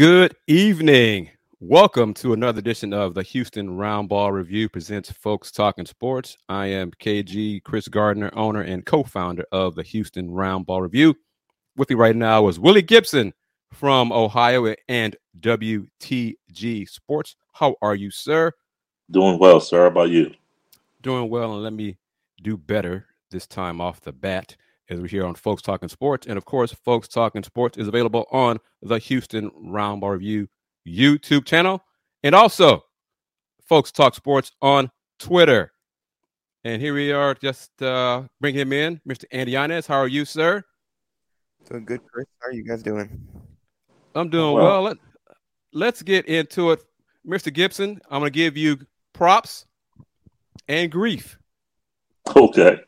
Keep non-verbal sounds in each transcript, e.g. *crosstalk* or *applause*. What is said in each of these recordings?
Good evening. Welcome to another edition of the Houston Roundball Review presents Folks Talking Sports. I am KG Kris Gardner, owner and co-founder of the Houston Roundball Review. With me right now is Willy Gibson from Ohio and WTG Sports. How are you, sir? Doing well, sir. How about you? Doing well, and let me do better this time off the bat as we're here on Folks Talking Sports. And of course, Folks Talking Sports is available on the Houston Roundball Review YouTube channel and also Folks Talk Sports on Twitter. And here we are, just uh, bring him in, Mr. Andy Yanez. How are you, sir? Doing good, Kris. How are you guys doing? I'm doing well. well. Let, let's get into it. Mr. Gibson, I'm going to give you props and grief. Okay.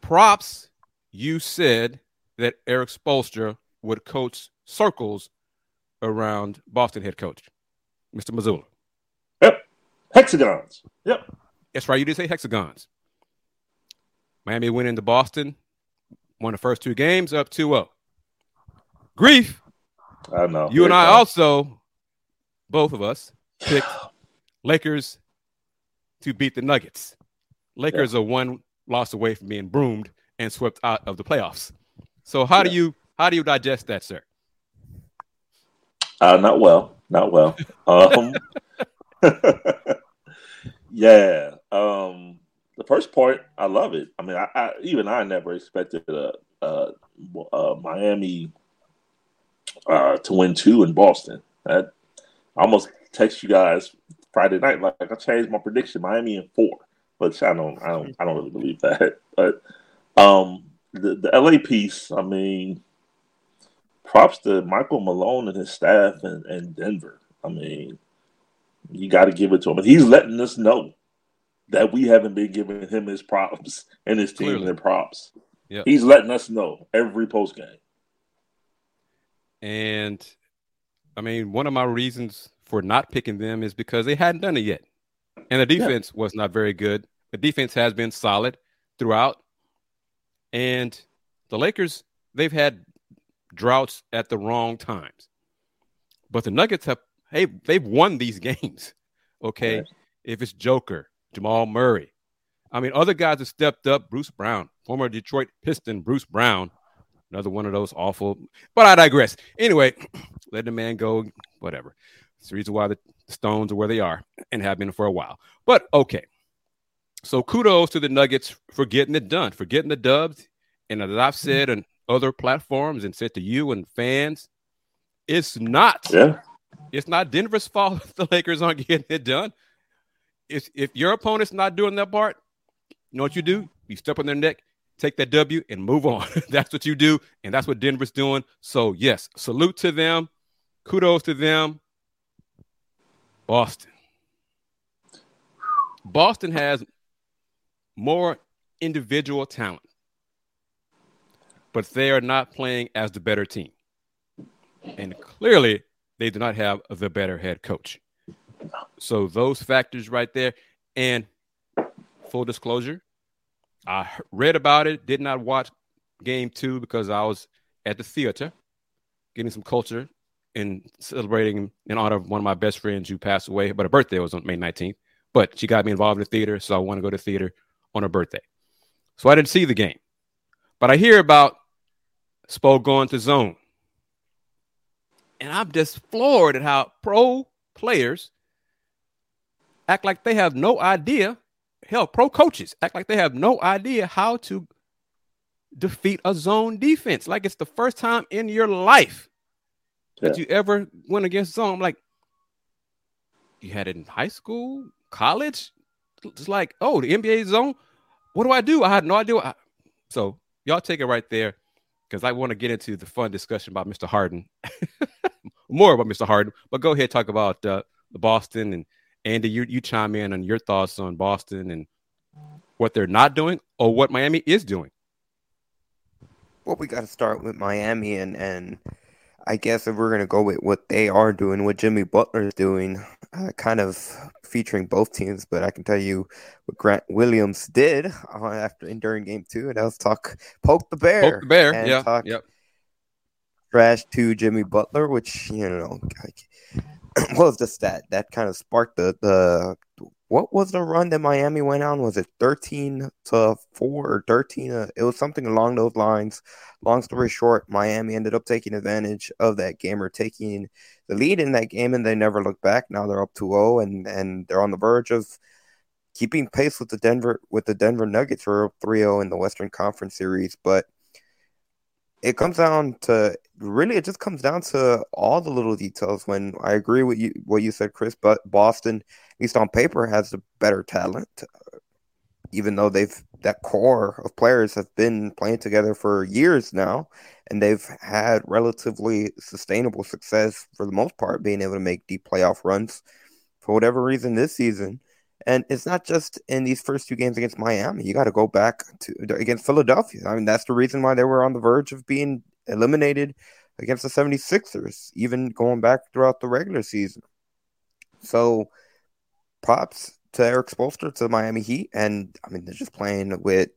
Props you said that Erik Spoelstra would coach circles around Boston head coach, Mr. Mazzulla. Yep. Hexagons. Yep. That's right. You did say hexagons. Miami went into Boston, won the first two games up 2 0. Grief. I know. You and I also, both of us, picked *sighs* Lakers to beat the Nuggets. Lakers yeah. are one loss away from being broomed and swept out of the playoffs. So how yeah. do you how do you digest that, sir? Uh, not well, not well. Um, *laughs* yeah, um, the first part, I love it. I mean, I, I even I never expected a, a, a Miami uh, to win two in Boston. I almost text you guys Friday night like I changed my prediction, Miami in four, which I don't, I don't, I don't really believe that, but um, the, the LA piece, I mean, props to Michael Malone and his staff and, and Denver. I mean, you got to give it to him. And he's letting us know that we haven't been giving him his props *laughs* and his team Clearly. their props. Yep. He's letting us know every post game. And I mean, one of my reasons for not picking them is because they hadn't done it yet. And the defense yeah. was not very good. The defense has been solid throughout. And the Lakers, they've had droughts at the wrong times. But the Nuggets have hey, they've won these *laughs* games. Okay. Right. If it's Joker, Jamal Murray. I mean, other guys have stepped up. Bruce Brown, former Detroit Piston, Bruce Brown, another one of those awful. But I digress. Anyway, *clears throat* let the man go. Whatever. It's the reason why the Stones are where they are and have been for a while. But okay. So kudos to the Nuggets for getting it done, for getting the dubs. And as I've said on other platforms and said to you and fans, it's not. Yeah. It's not Denver's *laughs* fault if the Lakers aren't getting it done. If if your opponent's not doing their part, you know what you do? You step on their neck, take that W, and move on. *laughs* that's what you do, and that's what Denver's doing. So yes, salute to them, kudos to them. Boston. Boston has more individual talent, but they are not playing as the better team. And clearly, they do not have the better head coach. So, those factors right there. And full disclosure, I read about it, did not watch game two because I was at the theater getting some culture and celebrating in honor of one of my best friends who passed away, but her birthday was on May 19th. But she got me involved in the theater, so I want to go to the theater on her birthday. So I didn't see the game. But I hear about Spo going to zone. And I'm just floored at how pro players act like they have no idea. Hell, pro coaches act like they have no idea how to defeat a zone defense. Like it's the first time in your life yeah. that you ever went against zone. I'm like, you had it in high school, college. It's like, oh, the NBA zone what do I do? I had no idea. So y'all take it right there because I want to get into the fun discussion about Mr. Harden, *laughs* more about Mr. Harden. But go ahead, talk about uh, the Boston and Andy. You you chime in on your thoughts on Boston and what they're not doing or what Miami is doing? Well, we got to start with Miami, and and I guess if we're gonna go with what they are doing, what Jimmy Butler is doing, uh, kind of featuring both teams. But I can tell you what Grant Williams did uh, after and during Game Two, and that was talk poke the bear, Poke the bear, and yeah, talk yep. trash to Jimmy Butler, which you know, like, *clears throat* what was the stat that kind of sparked the the what was the run that Miami went on? Was it thirteen to four or thirteen? Uh, it was something along those lines. Long story short, Miami ended up taking advantage of that game or taking the lead in that game, and they never looked back. Now they're up 2-0 and and they're on the verge of keeping pace with the Denver with the Denver Nuggets, who are up 3-0 in the Western Conference Series, but it comes down to really it just comes down to all the little details when i agree with you what you said chris but boston at least on paper has the better talent even though they've that core of players have been playing together for years now and they've had relatively sustainable success for the most part being able to make deep playoff runs for whatever reason this season and it's not just in these first two games against Miami. You got to go back to against Philadelphia. I mean, that's the reason why they were on the verge of being eliminated against the 76ers, even going back throughout the regular season. So, props to Erik Spoelstra to the Miami Heat, and I mean they're just playing with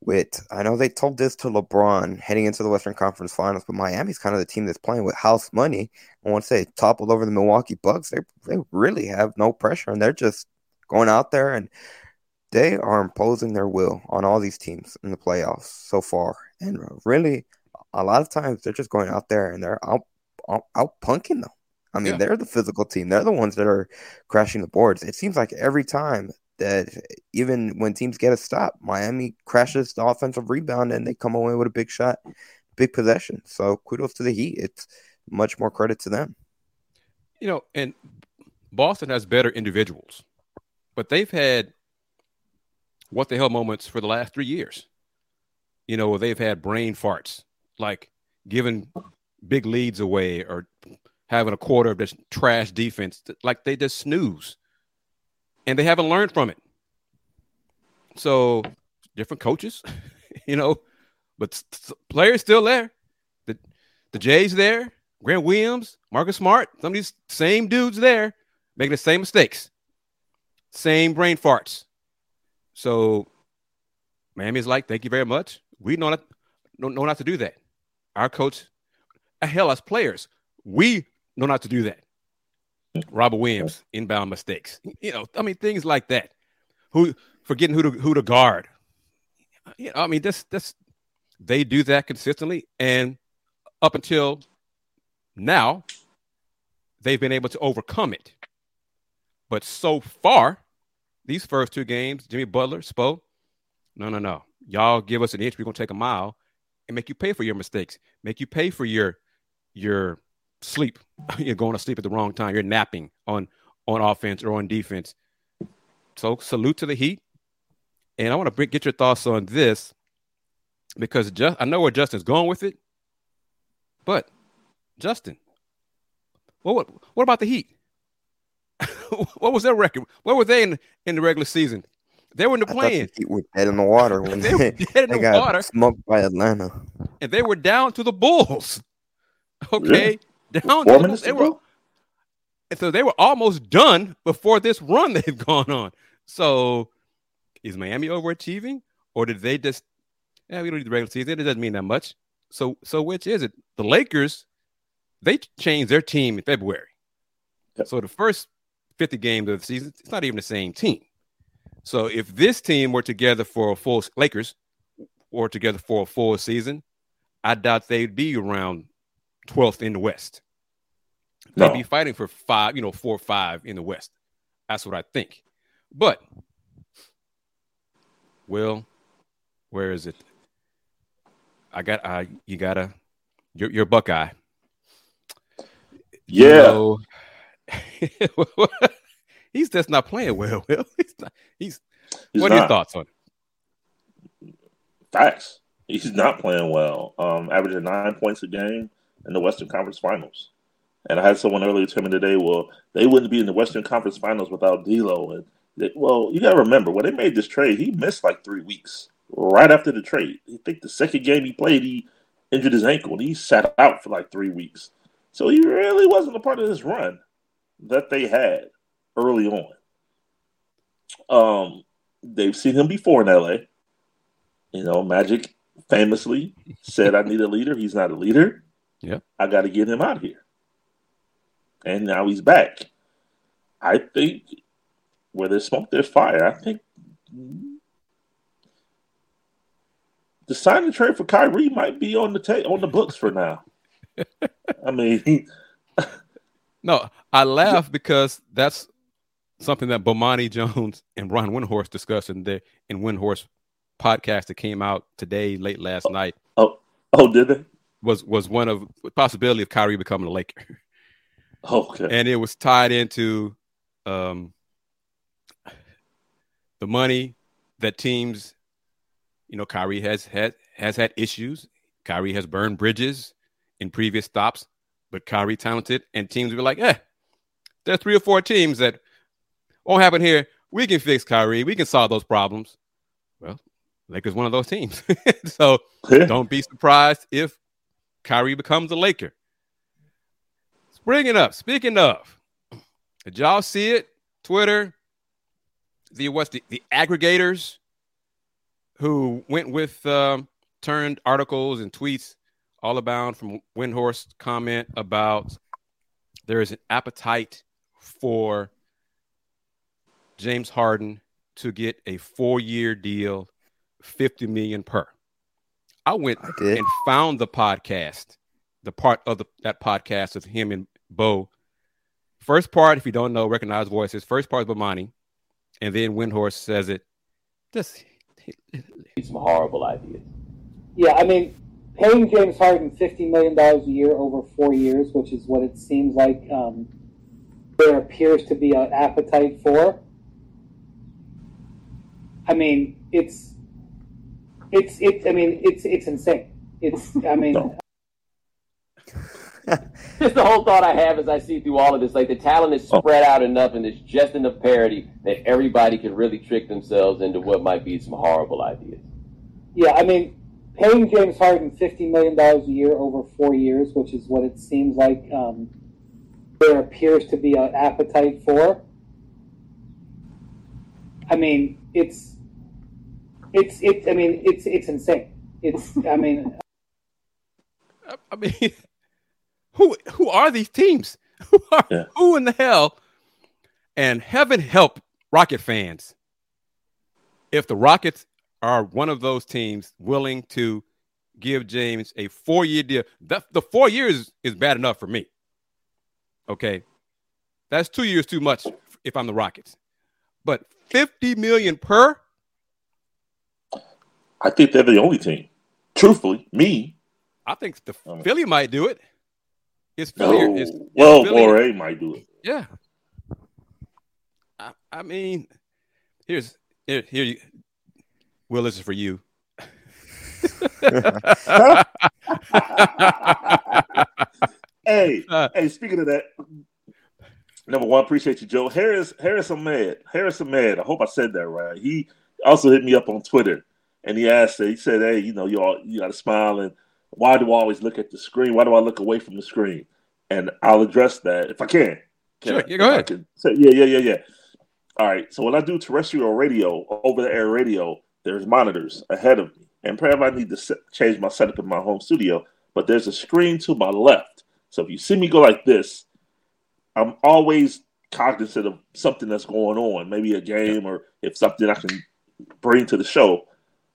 with. I know they told this to LeBron heading into the Western Conference Finals, but Miami's kind of the team that's playing with house money. Want to say toppled over the Milwaukee Bucks. They they really have no pressure, and they're just going out there and they are imposing their will on all these teams in the playoffs so far. And really, a lot of times they're just going out there and they're out out, out punking them. I mean, yeah. they're the physical team. They're the ones that are crashing the boards. It seems like every time that even when teams get a stop, Miami crashes the offensive rebound and they come away with a big shot, big possession. So kudos to the Heat. It's much more credit to them. You know, and Boston has better individuals but they've had what the hell moments for the last three years. You know, they've had brain farts, like giving big leads away or having a quarter of this trash defense, like they just snooze, and they haven't learned from it. So, different coaches, *laughs* you know, but players still there. The the Jays there, Grant Williams, Marcus Smart, some of these same dudes there making the same mistakes. Same brain farts. So Miami's like, thank you very much. We know not, know, not to do that. Our coach, hell, as players, we know not to do that. Robert Williams, inbound mistakes. You know, I mean, things like that. Who forgetting who to who to guard. You know, I mean, this this they do that consistently, and up until now, they've been able to overcome it. But so far, these first two games, Jimmy Butler, Spo, no, no, no. Y'all give us an inch, we're gonna take a mile and make you pay for your mistakes, make you pay for your your sleep. *laughs* You're going to sleep at the wrong time. You're napping on on offense or on defense. So salute to the Heat. And I want to get your thoughts on this because just I know where Justin's going with it, but Justin, what what about the Heat? *laughs* what was their record? Where were they in in the regular season? They were in the plane. They were dead in the water *laughs* when they, were dead in the got water. Smoked by Atlanta, and they were down to the Bulls. *laughs* Okay, yeah. down Four to the Bulls. They were, and so they were almost done before this run *laughs* they've gone on. So, is Miami overachieving, or did they just? Yeah, we don't need the regular season. It doesn't mean that much. So, so which is it? The Lakers, they changed their team in February. Yep. So the first 50 games of the season, it's not even the same team. So if this team were together for a full Lakers or together for a full season, I doubt they'd be around 12th in the West. They'd no. be fighting for five, you know, four or five in the West. That's what I think. But, Will, where is it? I got, I, you gotta, you're, you're Buckeye. Yeah. You know, *laughs* he's just not playing well. *laughs* Will he's not. He's. he's what not. are your thoughts on it? Facts. He's not playing well. Um, averaging nine points a game in the Western Conference Finals. And I had someone earlier tell me today, well, they wouldn't be in the Western Conference Finals without D'Lo, and Well, you got to remember when they made this trade, he missed like three weeks right after the trade. I think the second game he played, he injured his ankle and he sat out for like three weeks. So he really wasn't a part of this run that they had early on. Um, they've seen him before in LA. You know, Magic famously said, "I need a leader." He's not a leader. Yeah, I got to get him out of here. And now he's back. I think where there's smoke, there's fire. I think the signing trade for Kyrie might be on the ta- on the books for now. *laughs* I mean, *laughs* no, I laugh because that's something that Bomani Jones *laughs* and Brian Windhorst discussed in the in Windhorst podcast that came out today, late last oh, night. Oh, oh, did they? Was was one of possibility of Kyrie becoming a Laker. *laughs* Okay, and it was tied into um, the money that teams, you know, Kyrie has had has had issues. Kyrie has burned bridges in previous stops, but Kyrie talented, and teams be like, "Eh, there are three or four teams that won't happen here. We can fix Kyrie. We can solve those problems." Well, Lakers one of those teams, *laughs* so don't be surprised if Kyrie becomes a Laker. Bringing up, speaking of, did y'all see it? Twitter, the what's the, the aggregators who went with um, turned articles and tweets all about from Windhorst comment about there is an appetite for James Harden to get a four-year deal, 50 million per. I went I and found the podcast, the part of the, that podcast of him and Bo. First part, if you don't know, recognize voices. First part is Bomani, and then Windhorst says it. This some horrible ideas. Yeah, I mean, paying James Harden fifty million dollars a year over four years, which is what it seems like um, there appears to be an appetite for. I mean, it's it's it's. I mean, it's it's insane. It's. I *laughs* mean. *laughs* just the whole thought I have as I see through all of this, like the talent is spread out enough and there's just enough parity that everybody can really trick themselves into what might be some horrible ideas. Yeah, I mean, paying James Harden fifty million dollars a year over four years, which is what it seems like um, there appears to be an appetite for. I mean, it's it's it. I mean, it's it's insane. It's. I *laughs* mean. I mean, *laughs* who who are these teams? *laughs* Who are, yeah. who in the hell? And heaven help Rocket fans if the Rockets are one of those teams willing to give James a four year deal. The, the four years is bad enough for me. Okay. That's two years too much if I'm the Rockets. But 50 million per? I think they're the only team. Truthfully, me. I think the um, Philly might do it. It's Philly. No. It's, it's well, Philly. might do it. Yeah. I, I mean, here's here, here you, Will, this is for you. *laughs* hey, uh, hey, speaking of that, number one, appreciate you, Joe. Harris, Harris Ahmed, Harris Ahmed. I hope I said that right. He also hit me up on Twitter and he asked, he said, Hey, you know, you all you gotta smile and why do I always look at the screen? Why do I look away from the screen? And I'll address that if I can. can sure, I, yeah, go ahead. Say, yeah, yeah, yeah, yeah. All right. So when I do terrestrial radio, over the air radio, there's monitors ahead of me, and perhaps I need to set, change my setup in my home studio. But there's a screen to my left, so if you see me go like this, I'm always cognizant of something that's going on, maybe a game or if something I can bring to the show.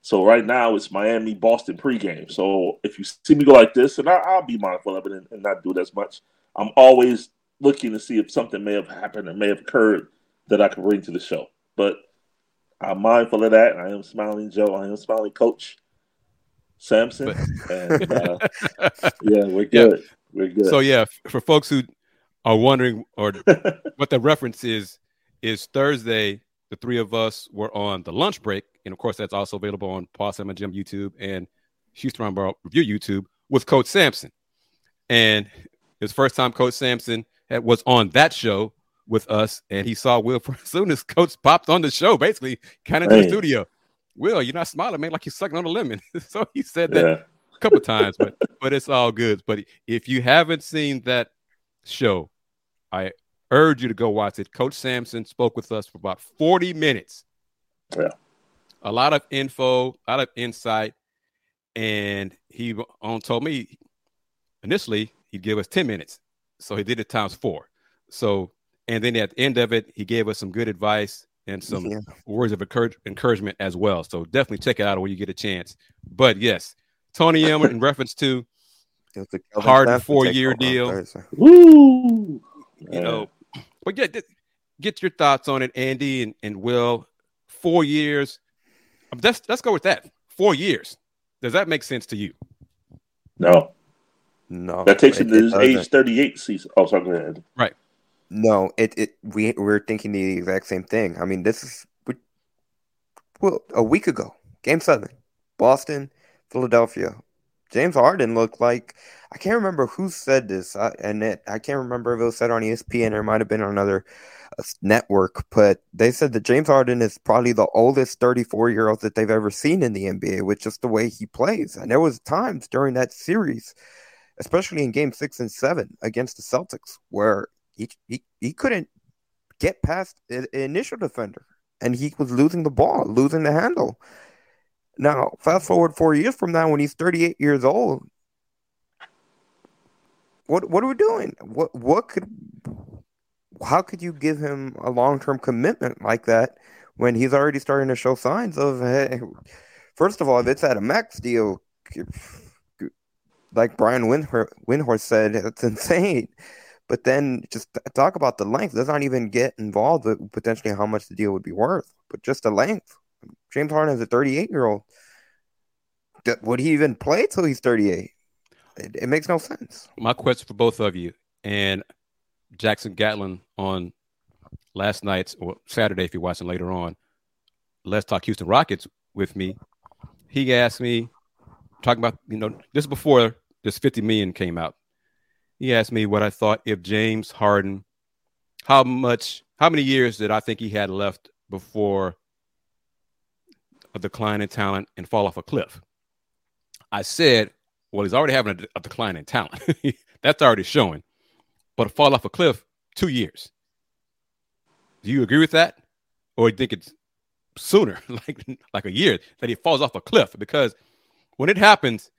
So right now it's Miami Boston pregame. So if you see me go like this, and I, will be mindful of it and, and, not do it as much, I'm always looking to see if something may have happened or may have occurred that I can bring to the show. But I'm mindful of that. I am smiling Joe. I am smiling Coach Sampson. and uh, *laughs* yeah, we're good. Yeah. We're good. So yeah, for folks who are wondering or *laughs* what the reference is, is Thursday. The three of us were on the lunch break, and of course, that's also available on Paul Simon Gym YouTube and Houston Roundball Review YouTube with Coach Sampson. And his first time Coach Sampson had, was on that show with us, and he saw Will. *laughs* For, as soon as Coach popped on the show, basically, kind of in the studio. Will, you're not smiling, man, like you're sucking on a lemon. *laughs* so he said that yeah. a couple times, but but it's all good. But if you haven't seen that show, I urge you to go watch it. Coach Sampson spoke with us for about 40 minutes. Yeah. A lot of info, a lot of insight. And he on um, told me initially he'd give us 10 minutes. So he did it times four. So, and then at the end of it, he gave us some good advice and some yeah. words of encourage, encouragement as well. So definitely check it out when you get a chance. But yes, Tony M in reference to the hard four year deal. Woo! You know, but get get your thoughts on it, Andy and, and Will. Four years. Let's let's go with that. Four years. Does that make sense to you? No. No. That takes him to his age thirty eight season. Oh, sorry, go ahead. Right. No, it it we we're thinking the exact same thing. I mean, this is well a week ago, Game Seven, Boston, Philadelphia. James Harden looked like I can't remember who said this, I, and it, I can't remember if it was said on ESPN or it might have been on another uh, network, but they said that James Harden is probably the oldest 34 year old that they've ever seen in the NBA with just the way he plays. And there was times during that series, especially in Game Six and Seven against the Celtics, where he he, he couldn't get past the initial defender, and he was losing the ball, losing the handle. Now, fast forward four years from now, when he's 38 years old, what what are we doing? What what could how could you give him a long term commitment like that when he's already starting to show signs of hey, first of all, if it's at a max deal, like Brian Windhorst, said, it's insane. But then just talk about the length. Does not even get involved with potentially how much the deal would be worth, but just the length. James Harden is a 38 year old. Would he even play till he's 38? It, it makes no sense. My question for both of you and Jackson Gatlin on last night's or Saturday, if you're watching later on, Let's Talk Houston Rockets with me. He asked me, talking about, you know, this before this 50 million came out. He asked me what I thought if James Harden, how much, how many years did I think he had left before a decline in talent and fall off a cliff? I said well, he's already having a, a decline in talent. *laughs* That's already showing. But a fall off a cliff, two years. Do you agree with that? Or you think it's sooner, *laughs* like like a year, that he falls off a cliff? Because when it happens,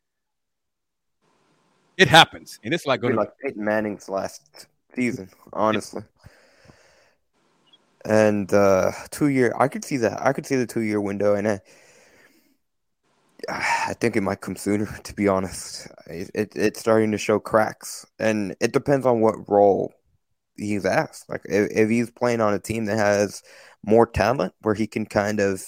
it happens. And it's like going like Peyton Manning's last season, honestly. And uh two year I could see that. I could see the two year window and uh, *sighs* I think it might come sooner, *laughs* to be honest. It, it, it's starting to show cracks, and it depends on what role he's asked. Like if, if he's playing on a team that has more talent, where he can kind of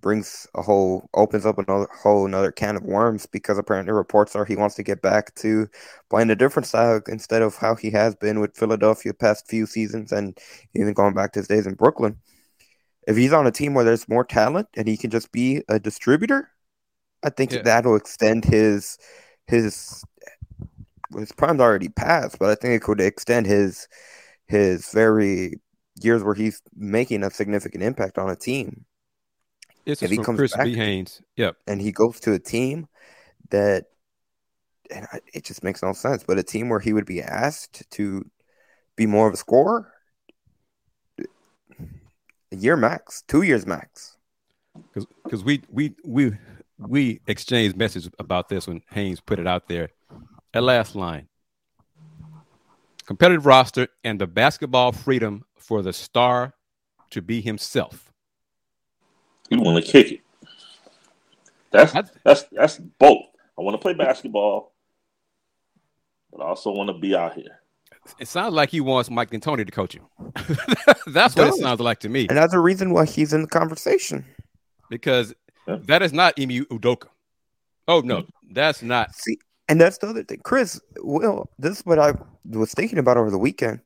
brings a whole opens up another whole another can of worms because apparently reports are he wants to get back to playing a different style instead of how he has been with Philadelphia past few seasons and even going back to his days in Brooklyn if he's on a team where there's more talent and he can just be a distributor, I think yeah. that'll extend his his his prime's already passed, but I think it could extend his his very years where he's making a significant impact on a team. This if he comes Chris back B. Haynes. Yep. And he goes to a team that and it just makes no sense, but a team where he would be asked to be more of a scorer, a year max, two years max. Because we we we we exchanged messages about this when Haynes put it out there. At last line, competitive roster and the basketball freedom for the star to be himself. You want to kick it? That's that's that's both. I want to play basketball, but I also want to be out here. It sounds like he wants Mike D'Antoni to coach him. *laughs* That's what it sounds like to me. And that's a reason why he's in the conversation. Because yeah. that is not Ime Udoka. Oh no, mm-hmm. that's not. See, and that's the other thing, Kris. Well, this is what I was thinking about over the weekend.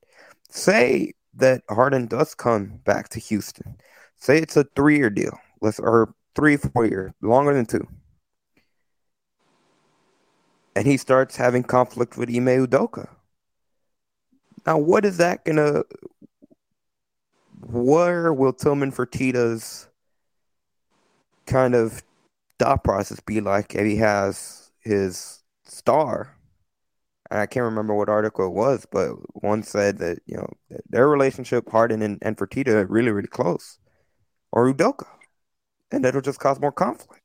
Say that Harden does come back to Houston. Say it's a three-year deal, let's or three, four years, longer than two. And he starts having conflict with Ime Udoka Now, what is that gonna? Where will Tillman Fertitta's kind of thought process be like if he has his star? And I can't remember what article it was, but one said that you know their relationship, Harden and, and Fertitta, are really really close, or Udoka, and that'll just cause more conflict.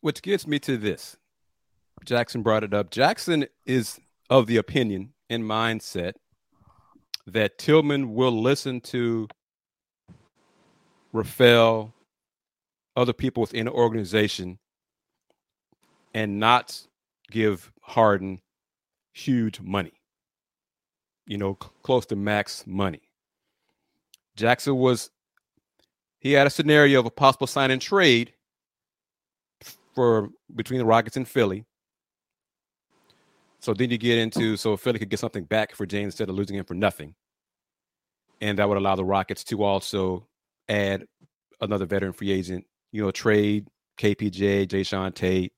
Which gets me to this. Jackson brought it up. Jackson is of the opinion and mindset that Tillman will listen to Rafael, other people within the organization, and not give Harden huge money, you know, close to max money. Jackson was, he had a scenario of a possible sign and trade for between the Rockets and Philly. So then you get into so Philly could get something back for James instead of losing him for nothing. And that would allow the Rockets to also add another veteran free agent, you know, trade KPJ, Jae'Sean Tate,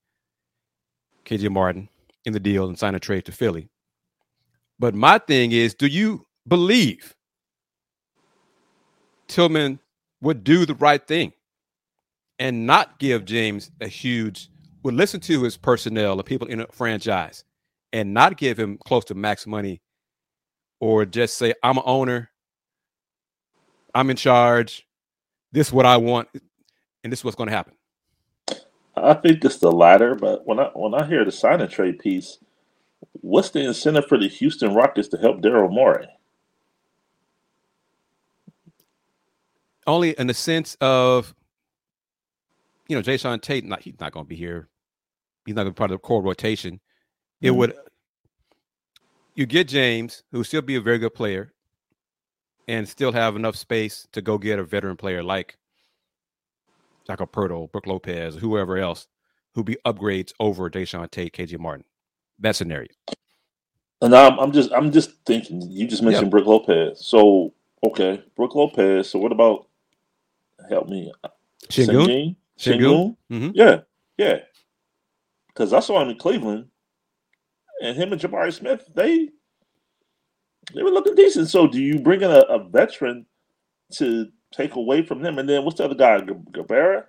KJ Martin in the deal and sign a trade to Philly. But my thing is, do you believe Tillman would do the right thing and not give James a huge, would listen to his personnel, the people in the franchise, and not give him close to max money or just say, I'm an owner, I'm in charge, this is what I want, and this is what's going to happen. I think it's the latter, but when I when I hear the sign and trade piece, what's the incentive for the Houston Rockets to help Daryl Morey? Only in the sense of, you know, Jae'Sean Tate, not, he's not going to be here. He's not going to be part of the core rotation. It Mhm. would, you get James, who will still be a very good player and still have enough space to go get a veteran player like like a Perto, Brook Lopez, whoever else, who be upgrades over Jae'Sean Tate, KJ Martin. That scenario. And I'm, I'm just I'm just thinking. You just mentioned Brook Lopez, so okay, Brook Lopez. So what about help me? Shingun? Sengun? Mhm. Yeah, yeah. Because I saw him in Cleveland, and him and Jabari Smith, they they were looking decent. So do you bring in a, a veteran to take away from them? And then what's the other guy, G- Gabera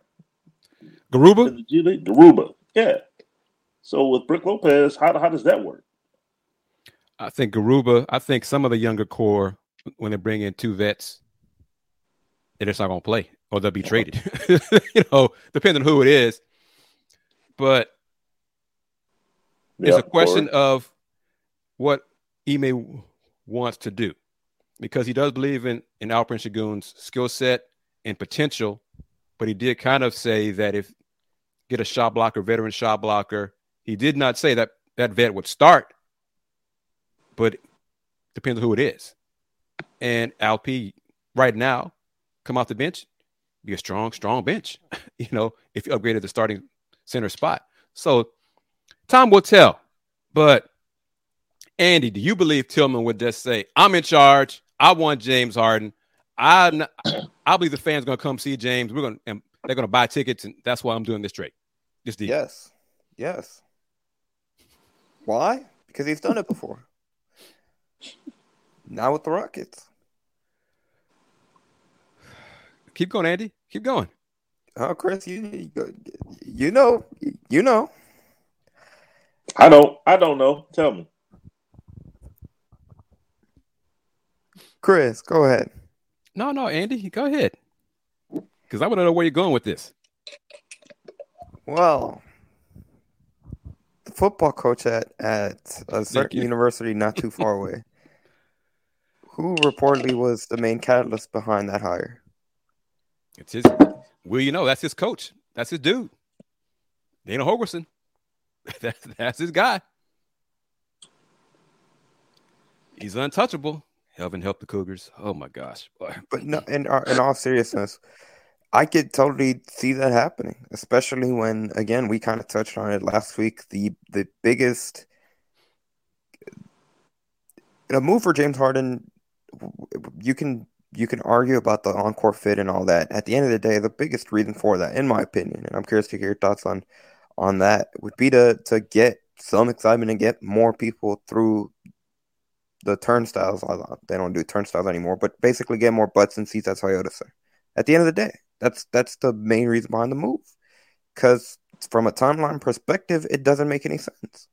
Garuba? in the G League? Garuba, yeah. So with Brook Lopez, how how does that work? I think Garuba, I think some of the younger core, when they bring in two vets, they're just not going to play or they'll be traded. *laughs* you know, depending on who it is. But it's a question of what Ime wants to do because he does believe in, in Alperen Sengun's skill set and potential. But he did kind of say that if get a shot blocker, veteran shot blocker, he did not say that that vet would start, but depends on who it is. And Alp right now, come off the bench, be a strong, strong bench. *laughs* you know, if you upgraded the starting center spot. So time will tell. But Andy, do you believe Tillman would just say, "I'm in charge. I want James Harden. I I believe the fans to come see James. We're to and they're to buy tickets, and that's why I'm doing this trade, this deal." Yes. Yes. Why? Because he's done it before. Now with the Rockets. Keep going, Andy. Keep going. Oh, Kris, you you, know, you know. I don't I don't know. Tell me. Kris, go ahead. No, no, Andy, go ahead, because I want to know where you're going with this. Well, the football coach at at a certain university not too far *laughs* away, who reportedly was the main catalyst behind that hire. It's his. Well, you know, that's his coach. That's his dude. Dana Holgorsen. *laughs* that's that's his guy. He's untouchable. Heaven help the Cougars. Oh my gosh. *laughs* But no, in uh, in all seriousness, I could totally see that happening, especially when again we kind of touched on it last week. The the biggest a move for James Harden, you can you can argue about the encore fit and all that. At the end of the day, the biggest reason for that, in my opinion, and I'm curious to hear your thoughts on on that, would be to to get some excitement and get more people through the turnstiles. They don't do turnstiles anymore, but basically get more butts and seats at Toyota Center. At the end of the day, that's that's the main reason behind the move. Because from a timeline perspective, it doesn't make any sense.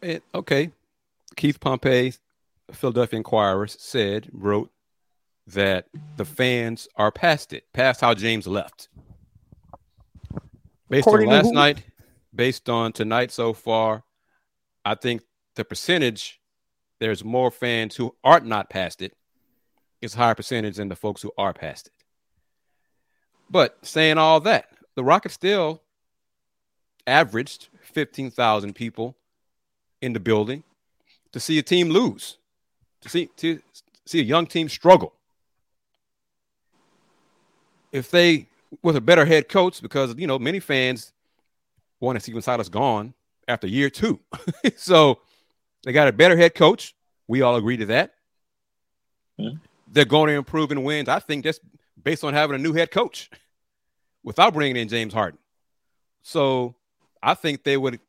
It, okay, Keith Pompey, Philadelphia Inquirer, said wrote that the fans are past it, past how James left. Based According on last night, based on tonight so far, I think the percentage there's more fans who aren't past it. It's higher percentage than the folks who are past it. But saying all that, the Rockets still averaged 15,000 people in the building to see a team lose, to see to see a young team struggle. If they with a better head coach, because you know many fans want to see when Silas gone after year two, *laughs* so they got a better head coach. We all agree to that. Mm-hmm. They're going to improve and wins. I think that's based on having a new head coach without bringing in James Harden. So I think they would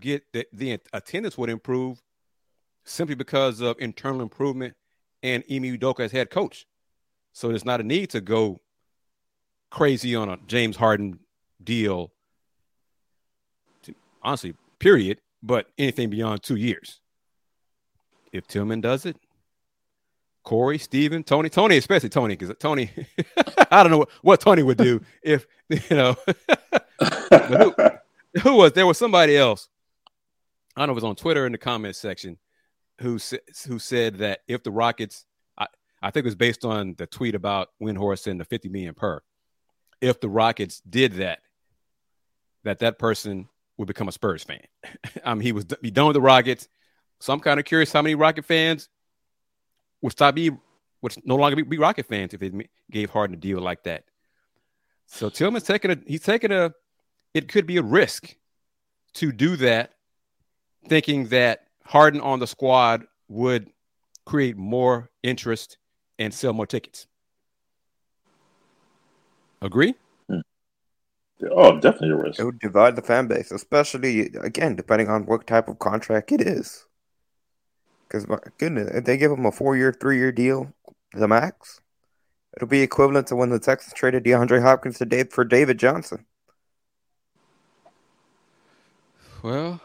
get the, the attendance would improve simply because of internal improvement and Ime Udoka as head coach. So there's not a need to go crazy on a James Harden deal. Honestly, period. But anything beyond two years. If Tillman does it, Corey, Steven, Tony, Tony, especially Tony, because Tony, *laughs* I don't know what, what Tony would do if you know. *laughs* who, who was there was somebody else I don't know it was on Twitter in the comment section who who said that if the Rockets, I, I think it was based on the tweet about Windhorst and the 50 million per. If the Rockets did that, that that person would become a Spurs fan. *laughs* I mean, he was be done with the Rockets. So I'm kind of curious how many Rocket fans would stop be would no longer be, be Rocket fans if they gave Harden a deal like that. So Tillman's taking a he's taking a it could be a risk to do that thinking that Harden on the squad would create more interest and sell more tickets. Agree? Hmm. Oh, definitely a risk. It would divide the fan base, especially again, depending on what type of contract it is. Because my goodness, if they give him a four-year, three-year deal, the max, it'll be equivalent to when the Texans traded DeAndre Hopkins to Dave for David Johnson. Well,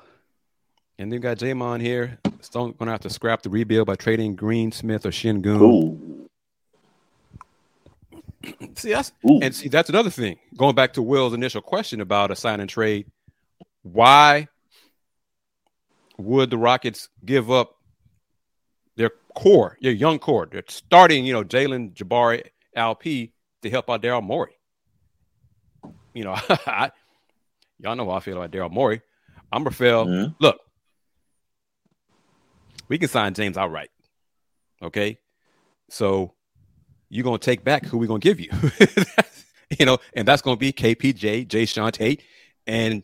and then got Jamon here. Still going to have to scrap the rebuild by trading Green, Smith, or Sengun. Ooh. See, that's Ooh. and see that's another thing. Going back to Will's initial question about a sign and trade, why would the Rockets give up their core, their young core? They're starting, you know, Jalen Jabari LP to help out Daryl Morey. You know, *laughs* I, y'all know how I feel about Daryl Morey. I'm Rafael. Mm-hmm. Look, we can sign James outright. Okay. So you're gonna take back who we're gonna give you. *laughs* you know, and that's gonna be KPJ, Jae'Sean Tate, and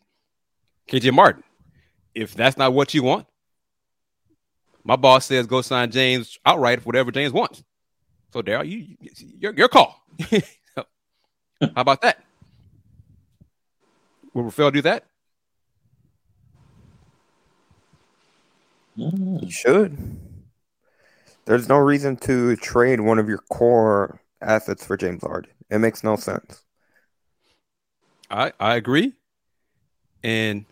KJ Martin. If that's not what you want, my boss says go sign James outright for whatever James wants. So Daryl, you your your call. *laughs* How about that? Will Rafael do that? Mm. You should. There's no reason to trade one of your core assets for James Harden. It makes no sense. I I agree. And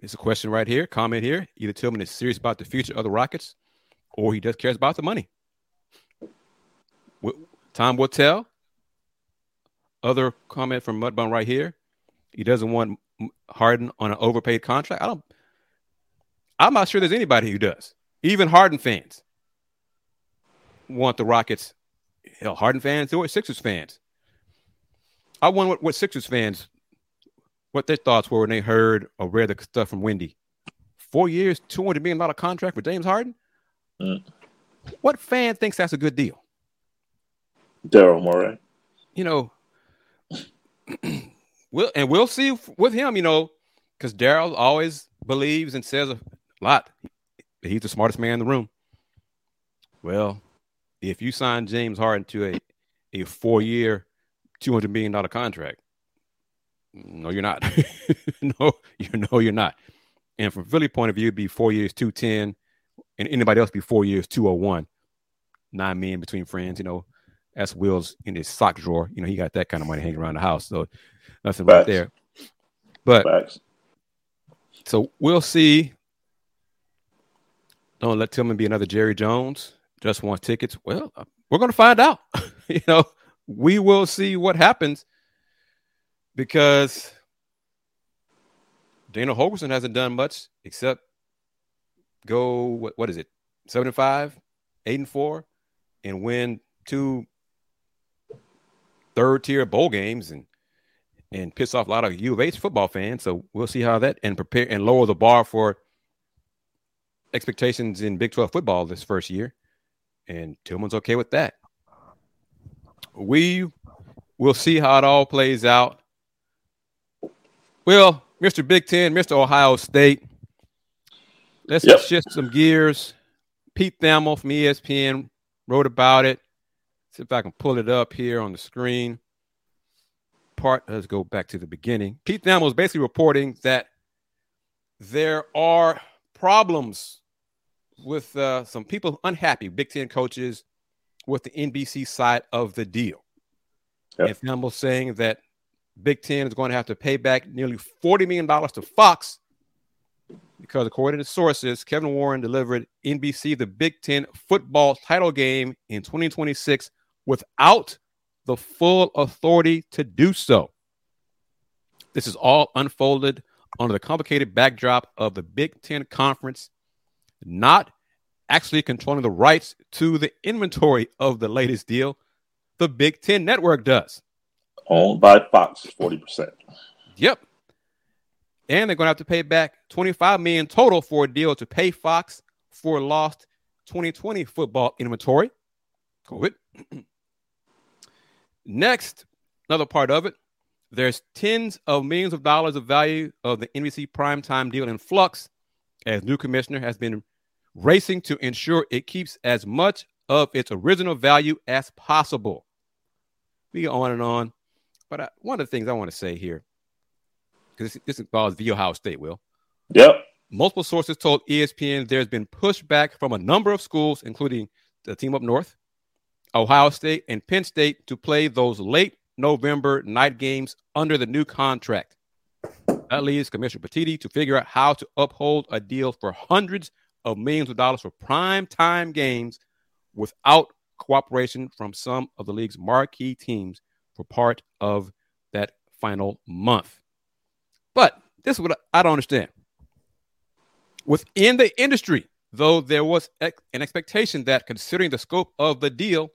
it's a question right here, comment here. Either Tillman is serious about the future of the Rockets or he just cares about the money. Time will tell. Other comment from Mudbone right here. He doesn't want Harden on an overpaid contract. I don't I'm not sure there's anybody who does. Even Harden fans want the Rockets. Hell, Harden fans or Sixers fans. I wonder what, what Sixers fans, what their thoughts were when they heard or read the stuff from Windy. Four years, two hundred million dollar contract for James Harden. Mm. What fan thinks that's a good deal? Daryl Morey. You know, *clears throat* we'll and we'll see with him. You know, because Daryl always believes and says a lot. He's the smartest man in the room. Well, if you sign James Harden to a, a four year, $200 million contract, no, you're not. *laughs* no, you know you're not. And from Philly point of view, it'd be four years, 210 and anybody else be four years, 201, nine men between friends, you know, that's Will's in his sock drawer. You know, he got that kind of money hanging around the house. So nothing Facts. right there. But Facts. so we'll see. Don't let Tillman be another Jerry Jones. Just wants tickets. Well, uh, we're going to find out. *laughs* you know, we will see what happens because Dana Holgorsen hasn't done much except go what, what is it 75 8 and 4 and win two third tier bowl games and and piss off a lot of U of H football fans. So we'll see how that and prepare and lower the bar for expectations in Big 12 football this first year. And Tilman's okay with that. We will see how it all plays out. Well, Mr. Big Ten, Mr. Ohio State. Let's yep. shift some gears. Pete Thamel from ESPN wrote about it. See if I can pull it up here on the screen. Part, let's go back to the beginning. Pete Thamel is basically reporting that there are problems with uh, some people unhappy, Big Ten coaches, with the NBC side of the deal. Yep. And Thamel saying that Big Ten is going to have to pay back nearly $40 million to Fox because, according to sources, Kevin Warren delivered NBC the Big Ten football title game in 2026 without the full authority to do so. This is all unfolded under the complicated backdrop of the Big Ten Conference not actually controlling the rights to the inventory of the latest deal. The Big Ten Network does. Owned by Fox, 40%. Yep. And they're going to have to pay back 25 million total for a deal to pay Fox for lost 2020 football inventory. COVID. *clears throat* Next, another part of it, there's tens of millions of dollars of value of the NBC primetime deal in flux as new commissioner has been racing to ensure it keeps as much of its original value as possible. We go on and on. But I, one of the things I want to say here because this, this involves the Ohio State, Will. Yep. Multiple sources told ESPN there's been pushback from a number of schools, including the team up north, Ohio State, and Penn State, to play those late November night games under the new contract. That leaves Commissioner Petitti to figure out how to uphold a deal for hundreds of millions of dollars for prime time games without cooperation from some of the league's marquee teams for part of that final month. But this is what I don't understand. Within the industry, though there was an expectation that considering the scope of the deal,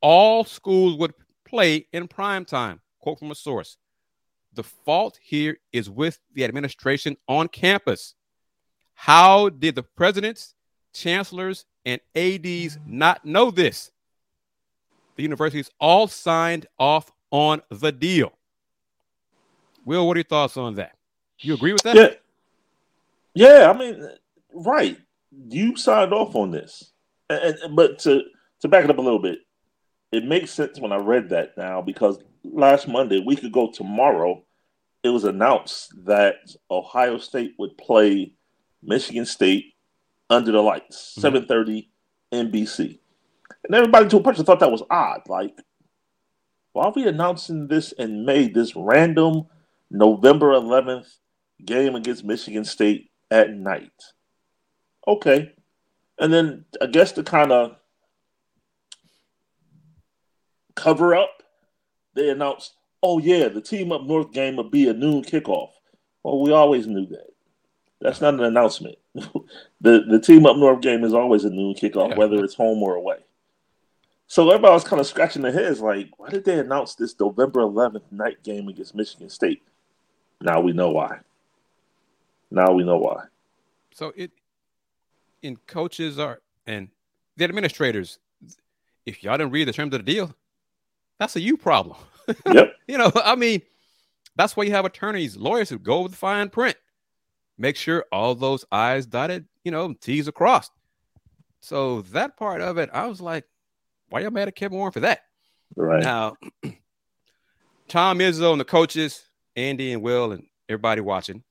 all schools would play in prime time. Quote from a source. The fault here is with the administration on campus. How did the presidents, chancellors, and ADs not know this? The universities all signed off on the deal. Will, what are your thoughts on that? You agree with that? Yeah. Yeah, I mean, right. You signed off on this. And, and, but to to back it up a little bit, it makes sense when I read that now because last Monday, week ago tomorrow, it was announced that Ohio State would play Michigan State under the lights, mm-hmm. 7:30 NBC. And everybody to a person thought that was odd. Like, why are we announcing this in May, this random November 11th game against Michigan State at night. Okay. And then I guess to kind of cover up, they announced, oh, yeah, the team up north game will be a noon kickoff. Well, we always knew that. That's not an announcement. *laughs* the the team up north game is always a noon kickoff, yeah. whether it's home or away. So everybody was kind of scratching their heads, like, why did they announce this November 11th night game against Michigan State? Now we know why. Now we know why. So it in coaches are and the administrators, if y'all didn't read the terms of the deal, that's a you problem. *laughs* Yep. you know, I mean, that's why you have attorneys, lawyers who go with the fine print. Make sure all those I's dotted, you know, T's across. So that part of it, I was like, why y'all mad at Kevin Warren for that? Right. Now, *clears throat* Tom Izzo and the coaches, Andy and Will and everybody watching.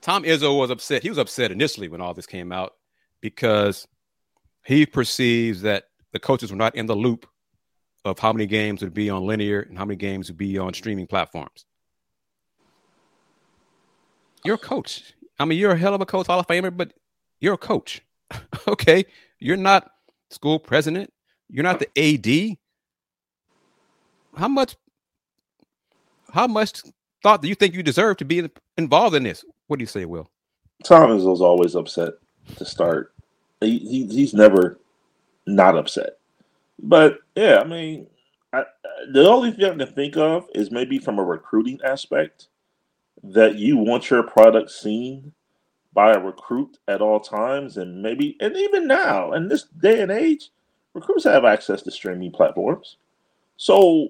Tom Izzo was upset. He was upset initially when all this came out because he perceives that the coaches were not in the loop of how many games would be on linear and how many games would be on streaming platforms. You're a coach. I mean, you're a hell of a coach, Hall of Famer, but you're a coach. *laughs* okay. You're not school president. You're not the AD. How much how much thought do you think you deserve to be involved in this? What do you say, Will? Thomas was always upset to start. He, he he's never not upset. But yeah, I mean, I, the only thing I can think of is maybe from a recruiting aspect that you want your product seen by a recruit at all times, and maybe, and even now in this day and age, recruits have access to streaming platforms. So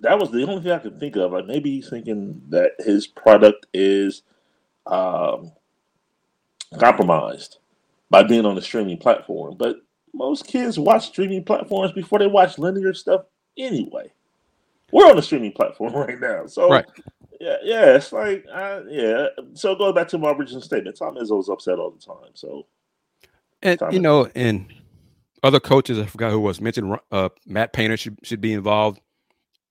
that was the only thing I could think of. Like maybe he's thinking that his product is um, compromised by being on the streaming platform. But most kids watch streaming platforms before they watch linear stuff anyway. We're on the streaming platform *laughs* right now, so right. Yeah, yeah, it's like uh, yeah. So going back to my original statement, Tom Izzo's upset all the time. So, and Tom you know, and other coaches, I forgot who was mentioned. Uh, Matt Painter should should be involved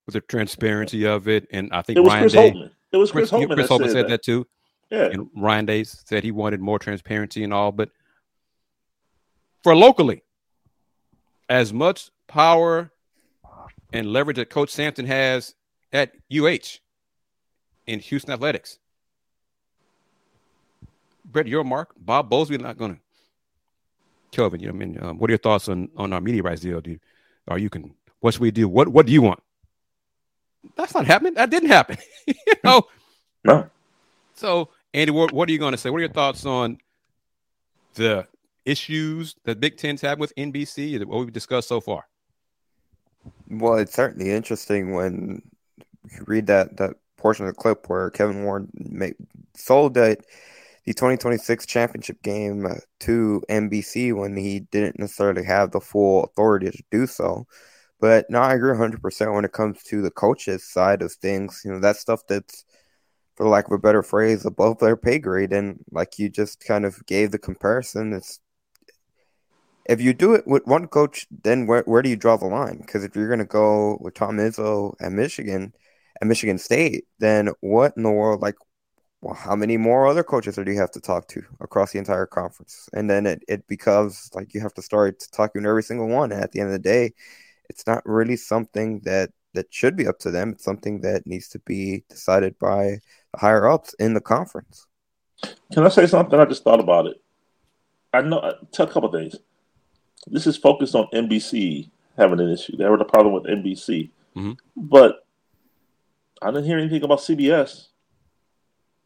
with the transparency of it, and I think it was Ryan Chris Day, Holtmann. It was Chris, Chris Holtmann. Chris that Holtmann said, said that. that too. Yeah, And Ryan Day said he wanted more transparency and all, but for locally, as much power and leverage that Coach Sampson has at UH in Houston Athletics. Brett, Yormark. Bob Bowlesby not going to. Kelvin, you know, I mean, um, what are your thoughts on on our media rights deal? Do you, are you can what should we do? What what do you want? That's not happening. That didn't happen. *laughs* you know. no. So, Andy, what, what are you going to say? What are your thoughts on the issues that Big Ten's had with NBC? What we've discussed so far. Well, it's certainly interesting when you read that that portion of the clip where Kevin Warren made, sold that the 2026 championship game uh, to NBC when he didn't necessarily have the full authority to do so. But no, I agree 100% when it comes to the coaches side of things. You know, that stuff that's, for lack of a better phrase, above their pay grade. And like you just kind of gave the comparison, it's if you do it with one coach, then where, where do you draw the line? Because if you're going to go with Tom Izzo at Michigan, at Michigan State, then what in the world, like, well, how many more other coaches do you have to talk to across the entire conference? And then it, it becomes like you have to start talking to every single one. And at the end of the day, it's not really something that that should be up to them. It's something that needs to be decided by the higher ups in the conference. Can I say something? I just thought about it. I know. Tell a couple things. This is focused on NBC having an issue. They had a problem with NBC, Mhm. but I didn't hear anything about CBS.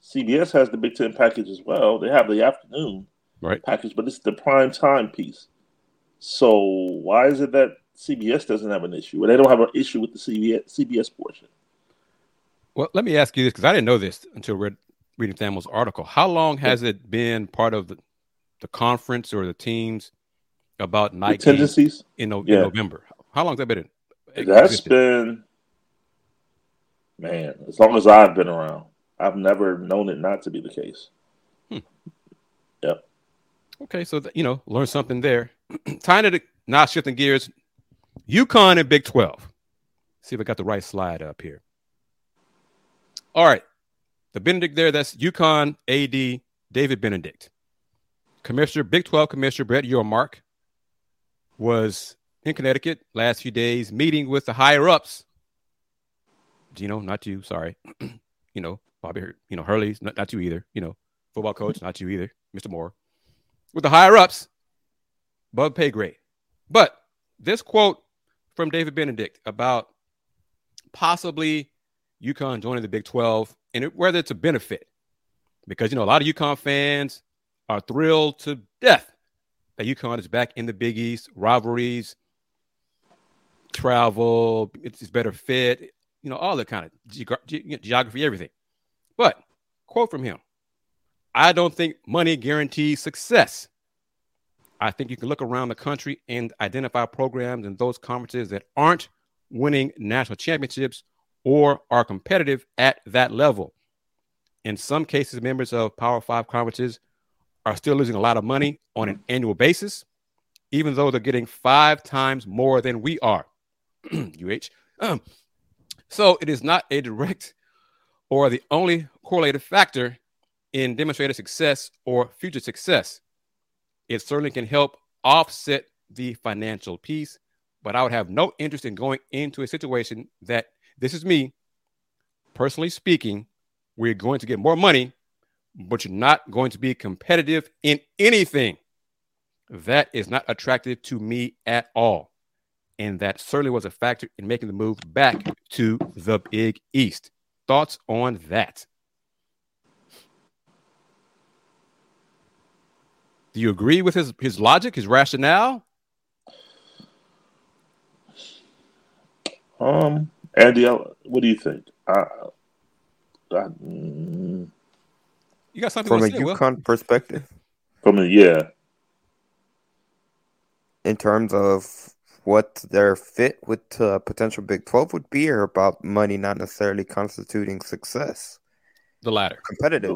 CBS has the Big Ten package as well. They have the afternoon Right. package, but it's the prime time piece. So why is it that CBS doesn't have an issue? Or they don't have an issue with the CBS, CBS portion? Well, let me ask you this because I didn't know this until read, reading Thamel's article. How long has it been part of the, the conference or the teams about night tendencies? in, no, in Yeah. November? How long has that been? in- That's existed? been, man, as long as I've been around, I've never known it not to be the case. Hmm. Yep. Okay, so th- you know, learn something there. *clears throat* Time to now shifting gears. UConn and Big 12. See if I got the right slide up here. All right. The Benedict there, that's UConn AD David Benedict. Commissioner, Big 12 Commissioner Brett Yormark was in Connecticut last few days meeting with the higher ups. Gino, not you, sorry. *clears throat* you know, Bobby, you know, Hurley's not, not you either. You know, football coach, not you either, Mr. Mora. With the higher ups, above pay grade. But this quote from David Benedict about possibly UConn joining the Big 12 and it, whether it's a benefit, because you know a lot of UConn fans are thrilled to death that UConn is back in the Big East rivalries, travel, it's, it's better fit, you know, all the kind of ge- geography, everything. But quote from him: "I don't think money guarantees success." I think you can look around the country and identify programs and those conferences that aren't winning national championships or are competitive at that level. in some cases, members of Power Five conferences are still losing a lot of money on an annual basis, even though they're getting five times more than we are. *clears throat* UH. Um, so it is not a direct or the only correlated factor in demonstrated success or future success. It certainly can help offset the financial piece, but I would have no interest in going into a situation that this is me personally speaking, we're going to get more money, but you're not going to be competitive in anything. That is not attractive to me at all. And that certainly was a factor in making the move back to the Big East. Thoughts on that? Do you agree with his, his logic, his rationale? Um, Andy, what do you think? I, I, mm, You got something From a to say, Will? UConn perspective, from a yeah, in terms of what their fit with uh, potential Big 12 would be, or about money not necessarily constituting success, The latter. the, competitive.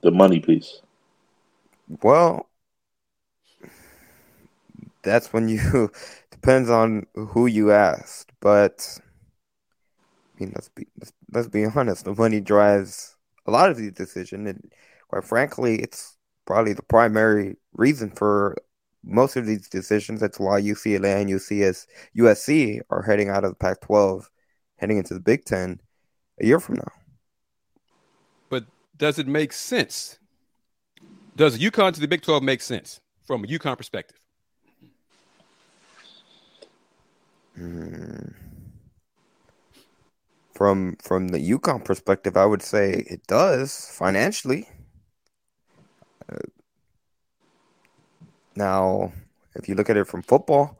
the money piece. Well, that's when you *laughs* depends on who you asked, but I mean, let's be let's, let's be honest. The money drives a lot of these decisions, and quite frankly, it's probably the primary reason for most of these decisions. That's why UCLA and UCS, USC are heading out of the Pac-12, heading into the Big Ten a year from now. But does it make sense? Does UConn to the Big 12 make sense from a UConn perspective? Hmm. From from the UConn perspective, I would say it does financially. Uh, now, if you look at it from football,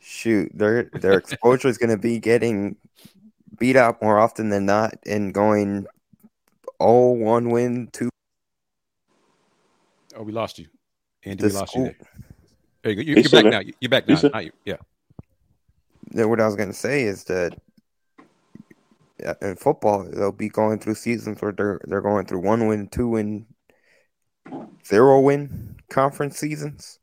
shoot, their their *laughs* exposure is going to be getting beat up more often than not and going oh one win two Oh, we lost you. Andy, The we lost school- you there. There you go. You- He's You're back now. You're back now. He's Now you- Yeah. Then what I was going to say is that yeah, in football, they'll be going through seasons where they're they're going through one win, two win, zero win conference seasons.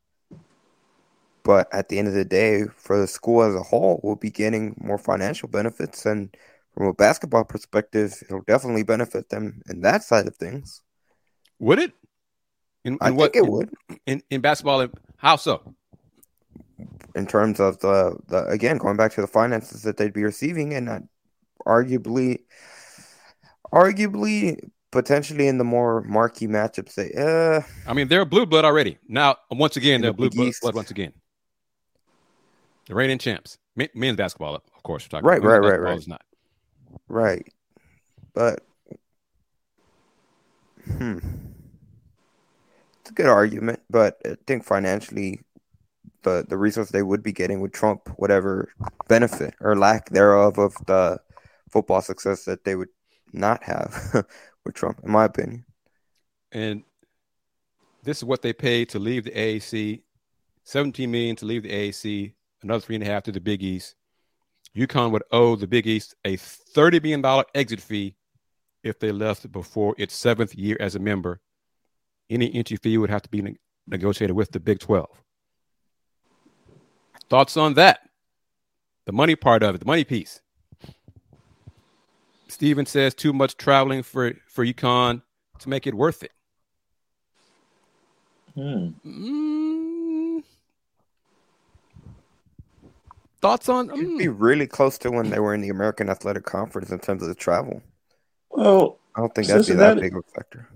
But at the end of the day, for the school as a whole, we'll be getting more financial benefits, and from a basketball perspective, it'll definitely benefit them in that side of things. Would it? In, I what, think it would. In, in basketball, how so? in terms of the, the again going back to the finances that they'd be receiving and uh, arguably arguably potentially in the more marquee matchups they uh I mean, they're blue blood already. Now, once again, they're the blue blood, blood once again. The reigning champs. Men- Men's basketball, of course. We're talking Right, about. Right, right, right. is not. right but hmm it's a good argument but i think financially the the resource they would be getting would trump whatever benefit or lack thereof of the football success that they would not have *laughs* with trump in my opinion And this is what they paid to leave the AAC 17 million to leave the AAC, another three and a half to the Big East. UConn would owe the Big East a $30 million exit fee if they left before its seventh year as a member. Any entry fee would have to be ne- negotiated with the Big 12. Thoughts on that? The money part of it, the money piece. Steven says too much traveling for, for UConn to make it worth it. Hmm. Mm. Thoughts on? It'd be mm. really close to when they were in the American Athletic Conference in terms of the travel. Well, I don't think that'd be that big of a factor.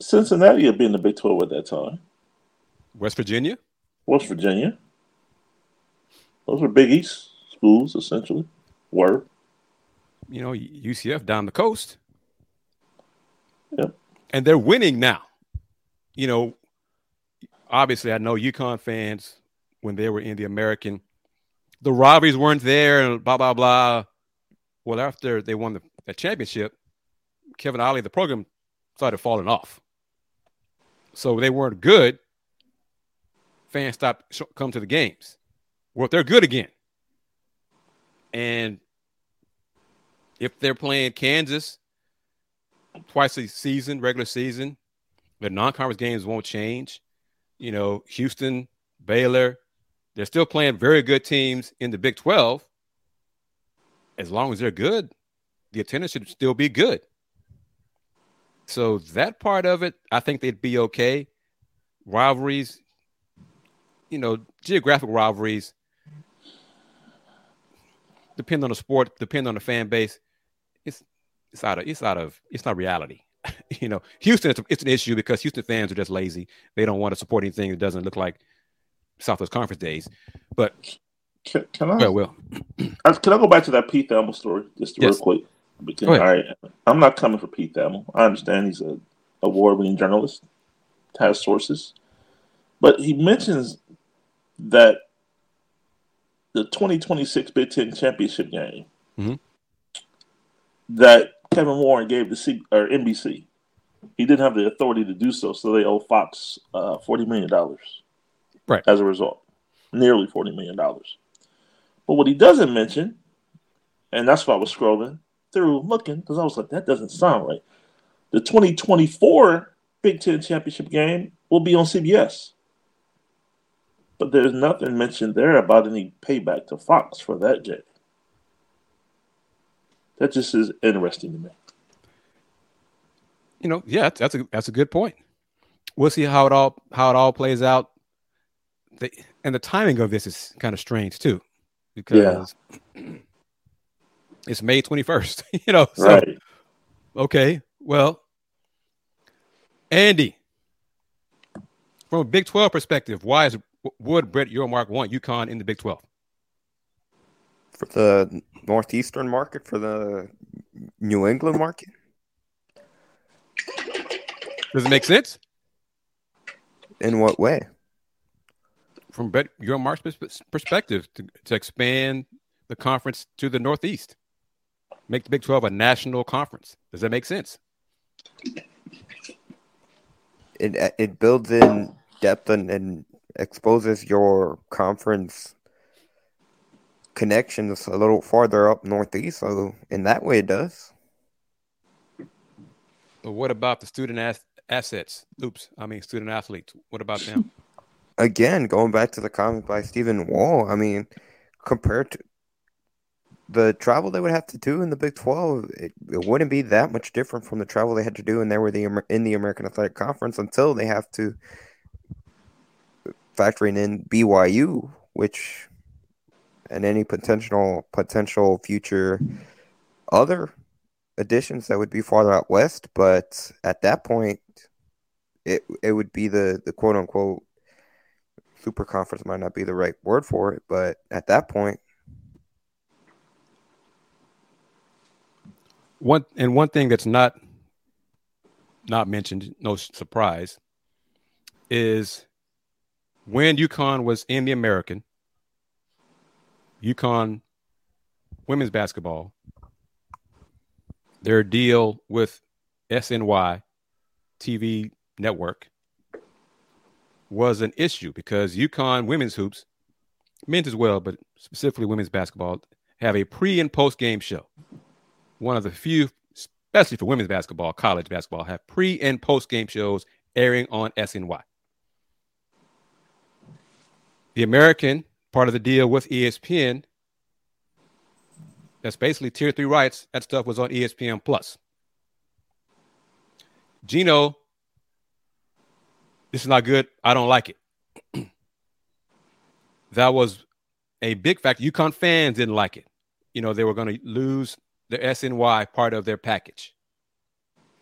Cincinnati had been in the Big 12 at that time. West Virginia? West Virginia. Those were Big East schools, essentially. Were. You know, UCF down the coast. Yep. And they're winning now. You know, obviously, I know UConn fans when they were in the American, the rivalries weren't there, and blah blah blah. Well, after they won the, the championship, Kevin Ollie, the program started falling off. So they weren't good. Fans stopped come to the games. Well, they're good again, and if they're playing Kansas twice a season, regular season, the non-conference games won't change. You know, Houston, Baylor, they're still playing very good teams in the Big 12. As long as they're good, the attendance should still be good. So that part of it, I think they'd be okay. Rivalries, you know, geographic rivalries depend on the sport, depend on the fan base. It's out of it's out of it's not reality. *laughs* you know, Houston it's, it's, an issue because Houston fans are just lazy. They don't want to support anything that doesn't look like Southwest Conference days. But can, can I? Well, well, *clears throat* can I go back to that Pete Thamel story just yes. real quick? Because I, I'm not coming for Pete Thamel. I understand he's a award-winning journalist, has sources, but he mentions that the 2026 Big Ten championship game mm-hmm. that Kevin Warren gave to C or NBC. He didn't have the authority to do so, so they owe Fox uh, forty million dollars. Right. As a result, nearly forty million dollars. But what he doesn't mention, and that's why I was scrolling through looking because I was like, that doesn't sound right. The 2024 Big Ten championship game will be on CBS. But there's nothing mentioned there about any payback to Fox for that game. That just is interesting to me. You know, yeah, that's a that's a good point. We'll see how it all how it all plays out. The, and the timing of this is kind of strange too, because yeah. *clears throat* it's May twenty first. *laughs* You know, so, right? Okay, well, Andy, from a Big Twelve perspective, why is would Brett Yormark want UConn in the Big 12? For the Northeastern market, for the New England market? Does it make sense? In what way? From your Yormark's perspective, to, to expand the conference to the Northeast, make the Big 12 a national conference. Does that make sense? It, it builds in depth and, and exposes your conference connections a little farther up northeast. So in that way, it does. But what about the student as- assets? Oops, I mean student athletes. What about them? Again, going back to the comment by Stephen Wall, I mean, compared to the travel they would have to do in the Big Twelve, it, it wouldn't be that much different from the travel they had to do when they were the in the American Athletic Conference until they have to factoring in BYU, which and any potential potential future other additions that would be farther out west. But at that point, it it would be the the quote unquote super conference might not be the right word for it, but at that point. One and one thing that's not not mentioned, no surprise, is when UConn was in the American, UConn women's basketball, their deal with SNY TV network was an issue because UConn women's hoops, men's as well, but specifically women's basketball, have a pre and post game show. One of the few, especially for women's basketball, college basketball, have pre and post game shows airing on SNY. The American part of the deal with ESPN, that's basically tier three rights. That stuff was on ESPN Plus. Gino, this is not good. I don't like it. *clears throat* that was a big factor. UConn fans didn't like it. You know, they were going to lose the SNY part of their package.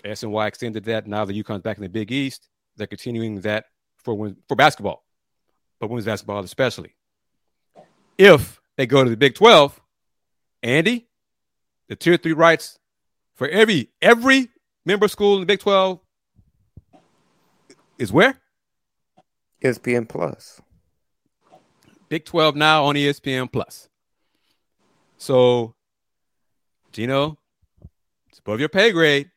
SNY extended that. Now the UConn's back in the Big East. They're continuing that for for basketball but women's basketball especially. If they go to the Big 12, Andy, the tier three rights for every every member school in the Big 12 is where? ESPN Plus. Big 12 now on ESPN Plus. So, Gino, it's above your pay grade.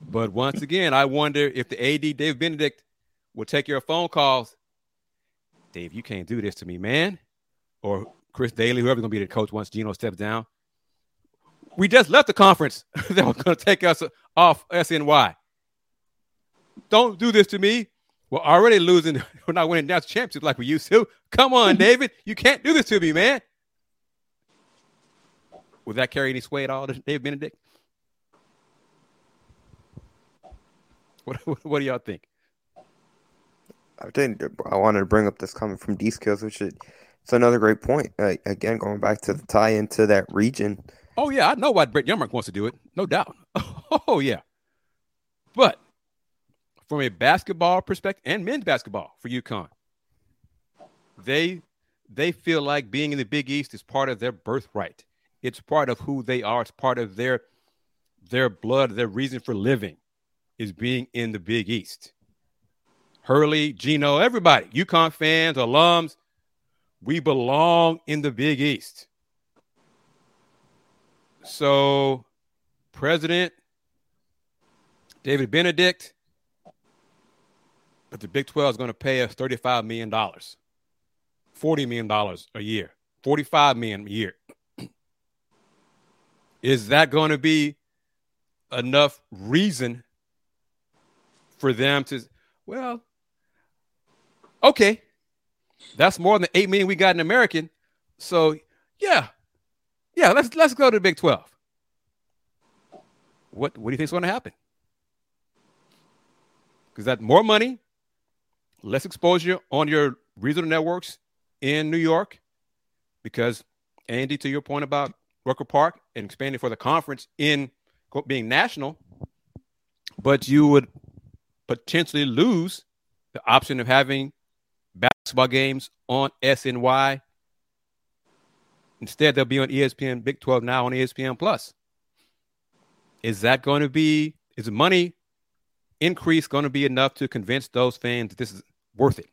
But once again, I wonder if the AD Dave Benedict will take your phone calls Dave, you can't do this to me, man. Or Chris Dailey, whoever's gonna be the coach once Gino steps down. We just left the conference *laughs* that was going to take us off SNY. Don't do this to me. We're already losing. *laughs* We're not winning national championships like we used to. Come on, *laughs* David. You can't do this to me, man. Would that carry any sway at all, Dave Benedict? What, what do y'all think? I think I wanted to bring up this comment from D Skills, which is it's another great point. Uh, again, going back to the tie into that region. Oh yeah, I know why Brett Yormark wants to do it, no doubt. *laughs* Oh yeah, but from a basketball perspective and men's basketball for UConn, they they feel like being in the Big East is part of their birthright. It's part of who they are. It's part of their their blood, their reason for living is being in the Big East. Hurley, Gino, everybody, UConn fans, alums, we belong in the Big East. So, President David Benedict, but the Big 12 is going to pay us $35 million, $40 million a year, 45 million a year. is that going to be enough reason for them to, well, okay, that's more than eight million we got in American. So yeah, yeah, let's let's go to the Big Twelve. What what do you think is going to happen? Because that more money, less exposure on your regional networks in New York. Because Andy, to your point about Rucker Park and expanding for the conference in being national, but you would potentially lose the option of having basketball games on SNY. Instead, they'll be on ESPN Big 12 now on ESPN Plus. Is that going to be, is money increase going to be enough to convince those fans that this is worth it?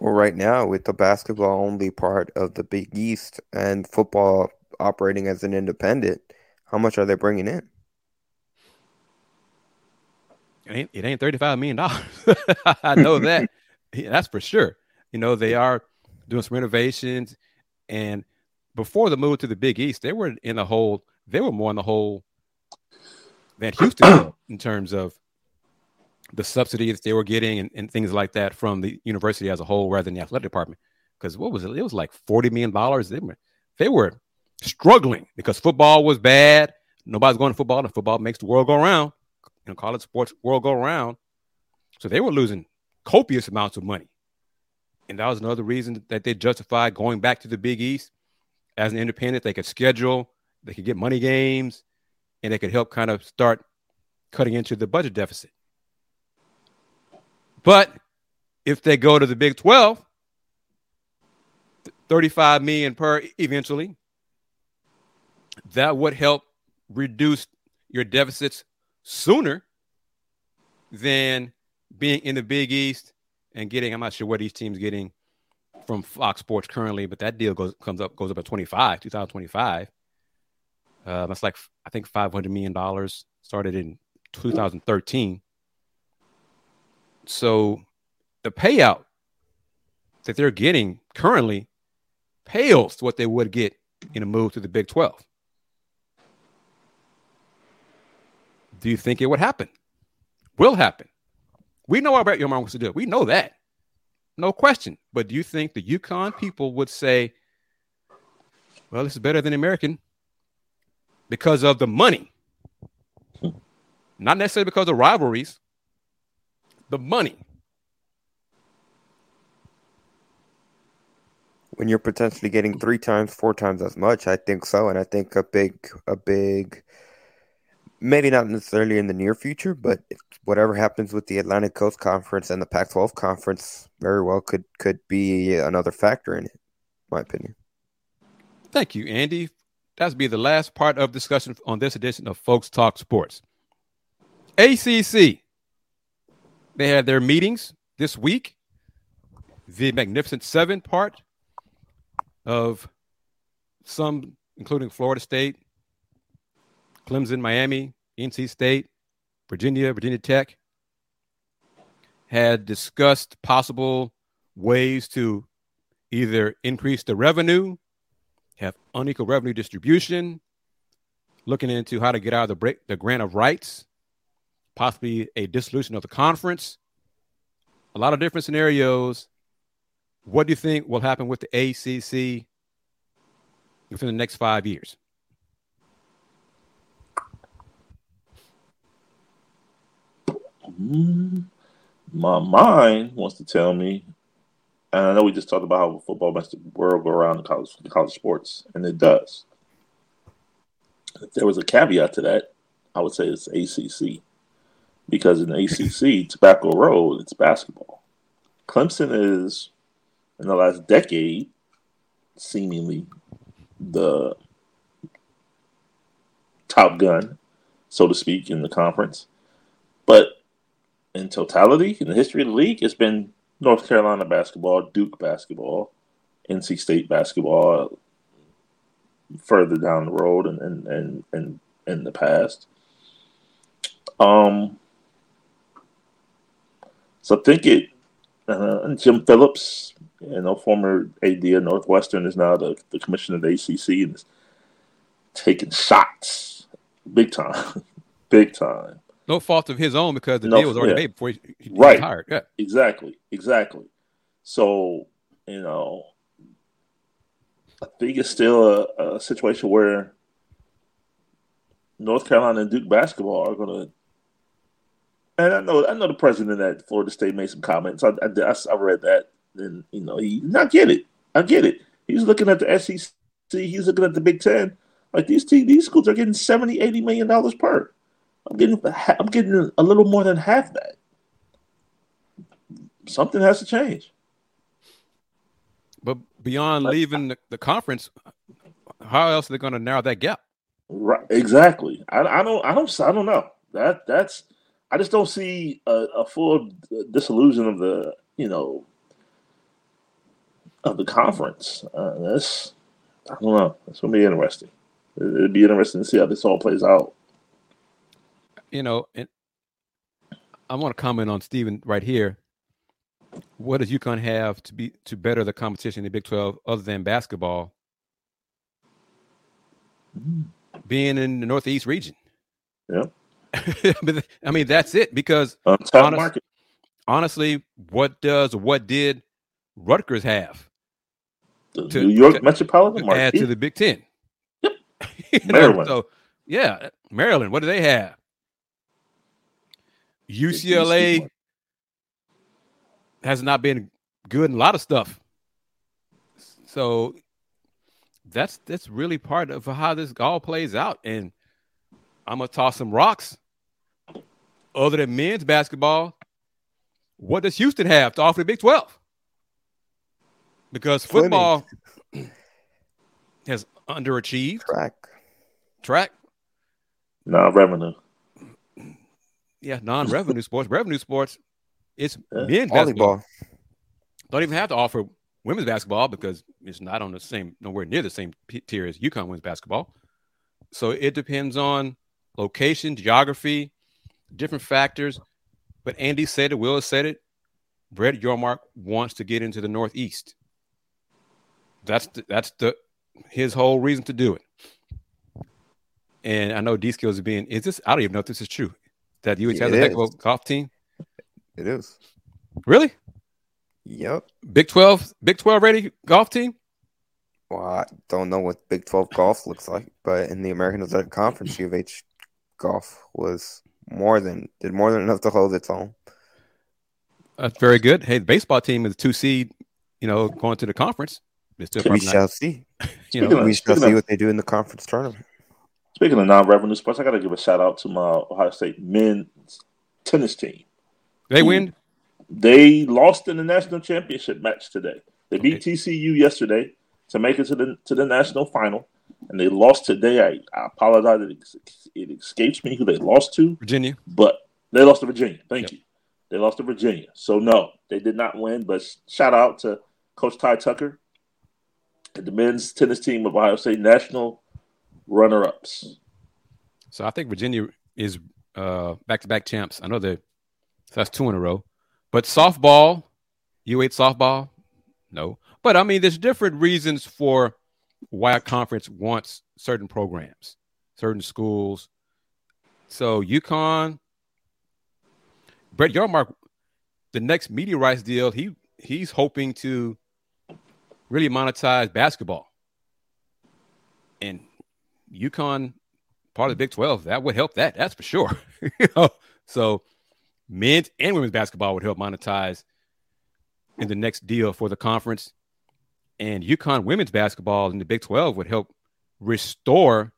Well, right now, with the basketball only part of the Big East and football operating as an independent, how much are they bringing in? It ain't, it ain't $35 million. *laughs* I know that. *laughs* Yeah, that's for sure. You know, they are doing some renovations. And before the move to the Big East, they were in the whole, they were more in the whole than Houston *clears throat* in terms of the subsidies they were getting and, and, things like that from the university as a whole rather than the athletic department. Because what was it? It was like $40 million. They were, they were struggling because football was bad. Nobody's going to football, and football makes the world go around. You know, college sports world go around. So they were losing copious amounts of money. And that was another reason that they justified going back to the Big East as an independent. They could schedule, they could get money games, and they could help kind of start cutting into the budget deficit. But if they go to the Big 12, 35 million per eventually, that would help reduce your deficits sooner than being in the Big East and getting, I'm not sure what these teams getting from Fox Sports currently, but that deal goes comes up goes up at 25, 2025. Uh, that's like I think 500 million dollars. Started in 2013. So the payout that they're getting currently pales to what they would get in a move to the Big 12. Do you think it would happen? Will happen? We know what Brett Yormark wants to do. We know that. No question. But do you think the UConn people would say, well, this is better than American because of the money? Not necessarily because of rivalries, the money. When you're potentially getting three times, four times as much, I think so. And I think a big, a big maybe not necessarily in the near future, but whatever happens with the Atlantic Coast Conference and the Pac-12 Conference, very well could could be another factor in it. my opinion. Thank you, Andy. That's be the last part of discussion on this edition of Folks Talk Sports. ACC. They had their meetings this week. The Magnificent Seven part of some, including Florida State, Clemson, Miami, NC State, Virginia, Virginia Tech had discussed possible ways to either increase the revenue, have unequal revenue distribution, looking into how to get out of the break, the grant of rights, possibly a dissolution of the conference. A lot of different scenarios. What do you think will happen with the ACC within the next five years? Mm, my mind wants to tell me, and I know we just talked about how football makes the world go around in college, college sports, and it does. If there was a caveat to that, I would say it's ACC, because in ACC, Tobacco Road, it's basketball. Clemson is, in the last decade, seemingly the top gun, so to speak, in the conference. But in totality, in the history of the league, it's been North Carolina basketball, Duke basketball, NC State basketball, further down the road and and and, in the past. Um, so think it. Uh, Jim Phillips, you know, former AD of Northwestern, is now the, the commissioner of the ACC and is taking shots, big time, *laughs* big time no fault of his own because the no, deal was already yeah. made before he, he right. retired. Yeah, exactly, exactly. So you know, I think it's still a, a situation where North Carolina and Duke basketball are going to. And I know, I know the president at Florida State made some comments. I, I, I read that, and you know, he. I get it. I get it. He's looking at the SEC. He's looking at the Big Ten. Like these these schools are getting 70 80 million dollars per. I'm getting I'm getting a little more than half that. Something has to change. But beyond leaving the, the conference, how else are they going to narrow that gap? Right, exactly. I, I don't, I don't, I don't know. That that's, I just don't see a, a full disillusion of the, you know, of the conference. Uh, that's, I don't know. It's gonna be interesting. It'd be interesting to see how this all plays out you know, and I want to comment on Stephen right here. What does UConn have to be to better the competition in the Big Twelve other than basketball? Being in the Northeast region. Yeah. *laughs* I mean, that's it because uh, honest, honestly, what does what did Rutgers have? The to, New York to, Metropolitan to add to the Big Ten. Yep. *laughs* Maryland. so yeah, Maryland. What do they have? UCLA has not been good in a lot of stuff. So that's that's really part of how this all plays out. And I'm gonna toss some rocks. Other than men's basketball, what does Houston have to offer the Big 12? Because football has underachieved. Track. Track. No revenue yeah, non-revenue sports. Revenue sports, it's yeah. men's basketball. Volleyball. Don't even have to offer women's basketball because it's not on the same, nowhere near the same tier as UConn women's basketball. So it depends on location, geography, different factors. But Andy said it, Will said it. Brett Yormark wants to get into the Northeast. That's the, that's the his whole reason to do it. And I know D skills are being is this I don't even know if this is true that UH has a heck of a golf team? It is. Really? Yep. Big 12, Big 12 ready golf team? Well, I don't know what Big 12 golf looks like, but in the American Athletic Conference, U of H golf was more than did more than enough to hold its own. That's very good. Hey, the baseball team is two seed, you know, going to the conference. we shall see. *laughs* you know, we shall see what they do in the conference tournament. Speaking of non-revenue sports, I got to give a shout out to my Ohio State men's tennis team. They win. They lost in the national championship match today. They beat okay. TCU yesterday to make it to the to the national final, and they lost today. I, I apologize; it, it escapes me who they lost to. Virginia, but they lost to Virginia. Thank yep. you. They lost to Virginia. So no, they did not win. But shout out to Coach Ty Tucker and the men's tennis team of Ohio State national runner ups. So I think Virginia is back to back champs. I know that so that's two in a row. But softball, U eight softball, no. But I mean, there's different reasons for why a conference wants certain programs. certain schools. So UConn, Brett Yormark, the next media rights deal, he he's hoping to really monetize basketball. And UConn, part of the Big 12, that would help that. That's for sure. *laughs* you know? So men's and women's basketball would help monetize in the next deal for the conference. And UConn women's basketball in the Big 12 would help restore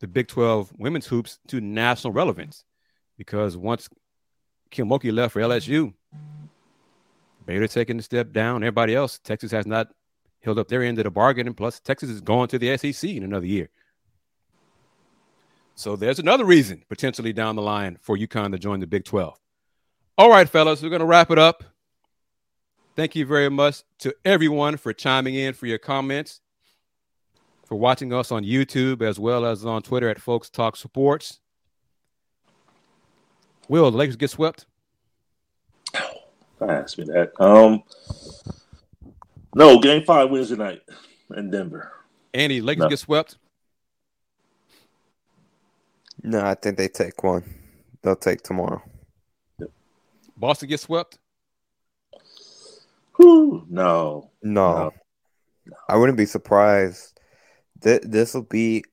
the Big 12 women's hoops to national relevance. Because once Kim Mulkey left for LSU, Baylor taking a step down. Everybody else, Texas has not held up their end of the bargain. And plus, Texas is going to the SEC in another year. So there's another reason potentially down the line for UConn to join the Big 12. All right, fellas, we're going to wrap it up. Thank you very much to everyone for chiming in for your comments, for watching us on YouTube as well as on Twitter at Folks Talk Sports. Will the Lakers get swept? Ask me that. Um, no, Game Five Wednesday night in Denver. Andy, Lakers No. get swept. No, I think they take one. They'll take tomorrow. Boston gets swept. Whew, no, No, I wouldn't be surprised. Th- this will be.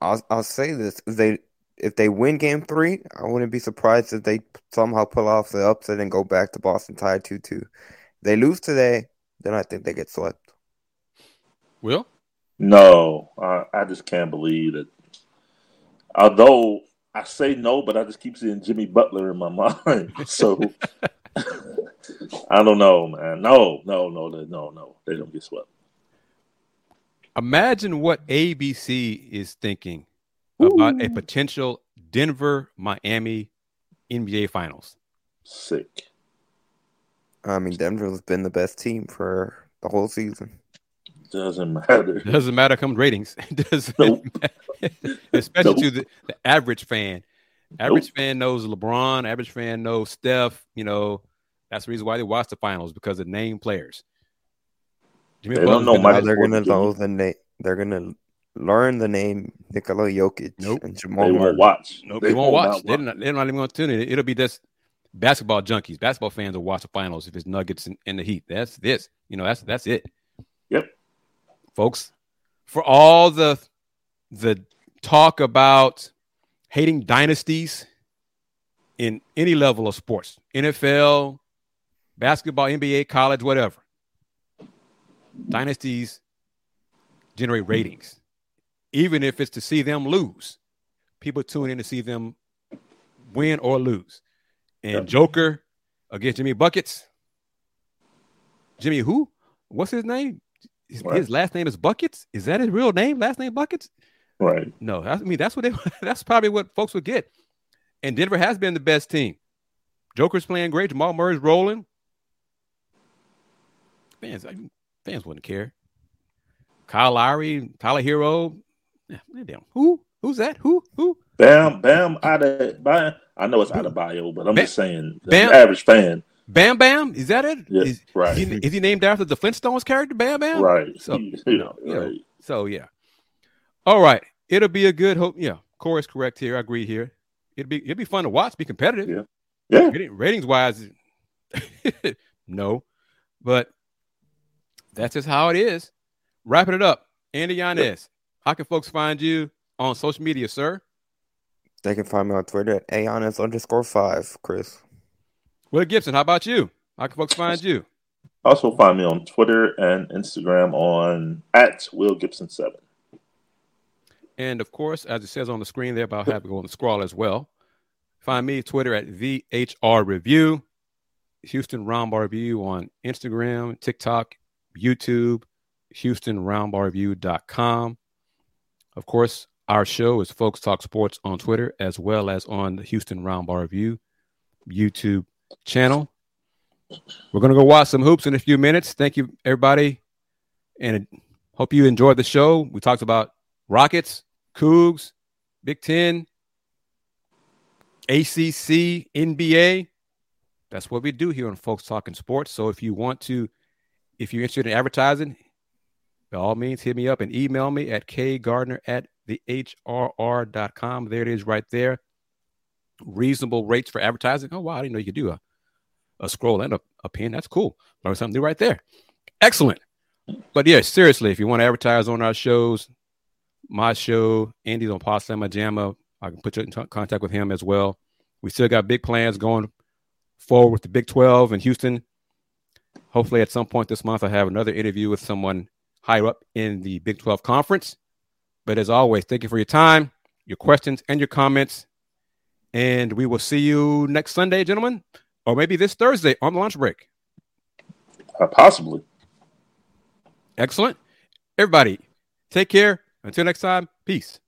I'll I'll say this: if they if they win Game Three, I wouldn't be surprised if they somehow pull off the upset and go back to Boston tied two two. They lose today, then I think they get swept. Will no. I, I just can't believe that. Although I say no, but I just keep seeing Jimmy Butler in my *laughs* mind. So *laughs* I don't know, man. No, no, no, no, no. They don't get swept. imagine what ABC is thinking about a potential Denver Miami NBA Finals. Sick. I mean, Denver's been the best team for the whole season. Doesn't matter. Doesn't matter come ratings. *laughs* Doesn't Nope. matter. especially Nope. to the, the average fan. Average fan knows LeBron. Average fan knows Steph. You know that's the reason why they watch the finals because of name players. Jimmy They don't Butler's know been Michael Now the- they're gonna know the name. They're gonna learn the name Nikola Jokic Nope. and They Jamal won't Murray. watch. Nope, they, won't watch. They're not, they're not even going to tune in. It'll be just basketball junkies. Basketball fans will watch the finals if it's Nuggets and, and the Heat. That's this. You know, that's that's it. Folks. For all the the talk about hating dynasties in any level of sports, NFL, basketball, NBA, college, whatever. Dynasties generate ratings, even if it's to see them lose. People tune in to see them win or lose. And Yep. Joker against Jimmy Buckets. Jimmy who? What's his name? His, Right. his last name is Buckets. Is that his real name? Last name Buckets? Right. No, I mean that's what they. *laughs* That's probably what folks would get. And Denver has been the best team. Joker's playing great. Jamal Murray's rolling. Fans, I mean, fans wouldn't care. Kyle Lowry, Tyler Herro. Yeah, damn. Who? Who's that? Who? Who? Bam, bam, out of Bam. I know it's out of bio, but I'm Bam- just saying, the Bam- average fan. Bam Bam? Is that it? Yeah, Is, right. is, he, is he named after the Flintstones character, Bam Bam? Right. So, *laughs* Yeah, you know, you know, right. So yeah. All right. It'll be a good hope. Yeah, Corey is correct here. I agree here. It'll be it'll be fun to watch, be competitive. Yeah. Yeah. Ratings wise, *laughs* no. But that's just how it is. Wrapping it up. Andy Yanez, how can folks find you on social media, sir? They can find me on Twitter at aonis underscore five, Kris. Will Gibson, how about you? How can folks find you? Also find me on Twitter and Instagram on at Will Gibson seven. And of course, as it says on the screen there, I'll have to go on the scroll as well. Find me Twitter at VHR Review, Houston Roundball Review on Instagram, TikTok, YouTube, HoustonRoundballReview.com. Of course, our show is Folks Talk Sports on Twitter as well as on the Houston Roundball Review YouTube channel. We're going to go watch some hoops in a few minutes. Thank you, everybody. And hope you enjoyed the show. We talked about Rockets, Cougs, Big Ten, ACC, NBA. That's what we do here on Folks Talking Sports. So if you want to, if you're interested in advertising, by all means, hit me up and email me at kgardner at the HRR.com. There it is right there. Reasonable rates for advertising. Oh, wow. I didn't know you could do a, a scroll and a, a pin. That's cool. Learn something new right there. Excellent. But yeah, seriously, if you want to advertise on our shows, my show, Andy's on Possama Jamma, I can put you in t- contact with him as well. We still got big plans going forward with the Big 12 in Houston. Hopefully, at some point this month, I have another interview with someone higher up in the Big 12 conference. But as always, thank you for your time, your questions, and your comments. And we will see you next Sunday, gentlemen, or maybe this Thursday on the lunch break. Uh, possibly. Excellent. Everybody, take care. Until next time, peace.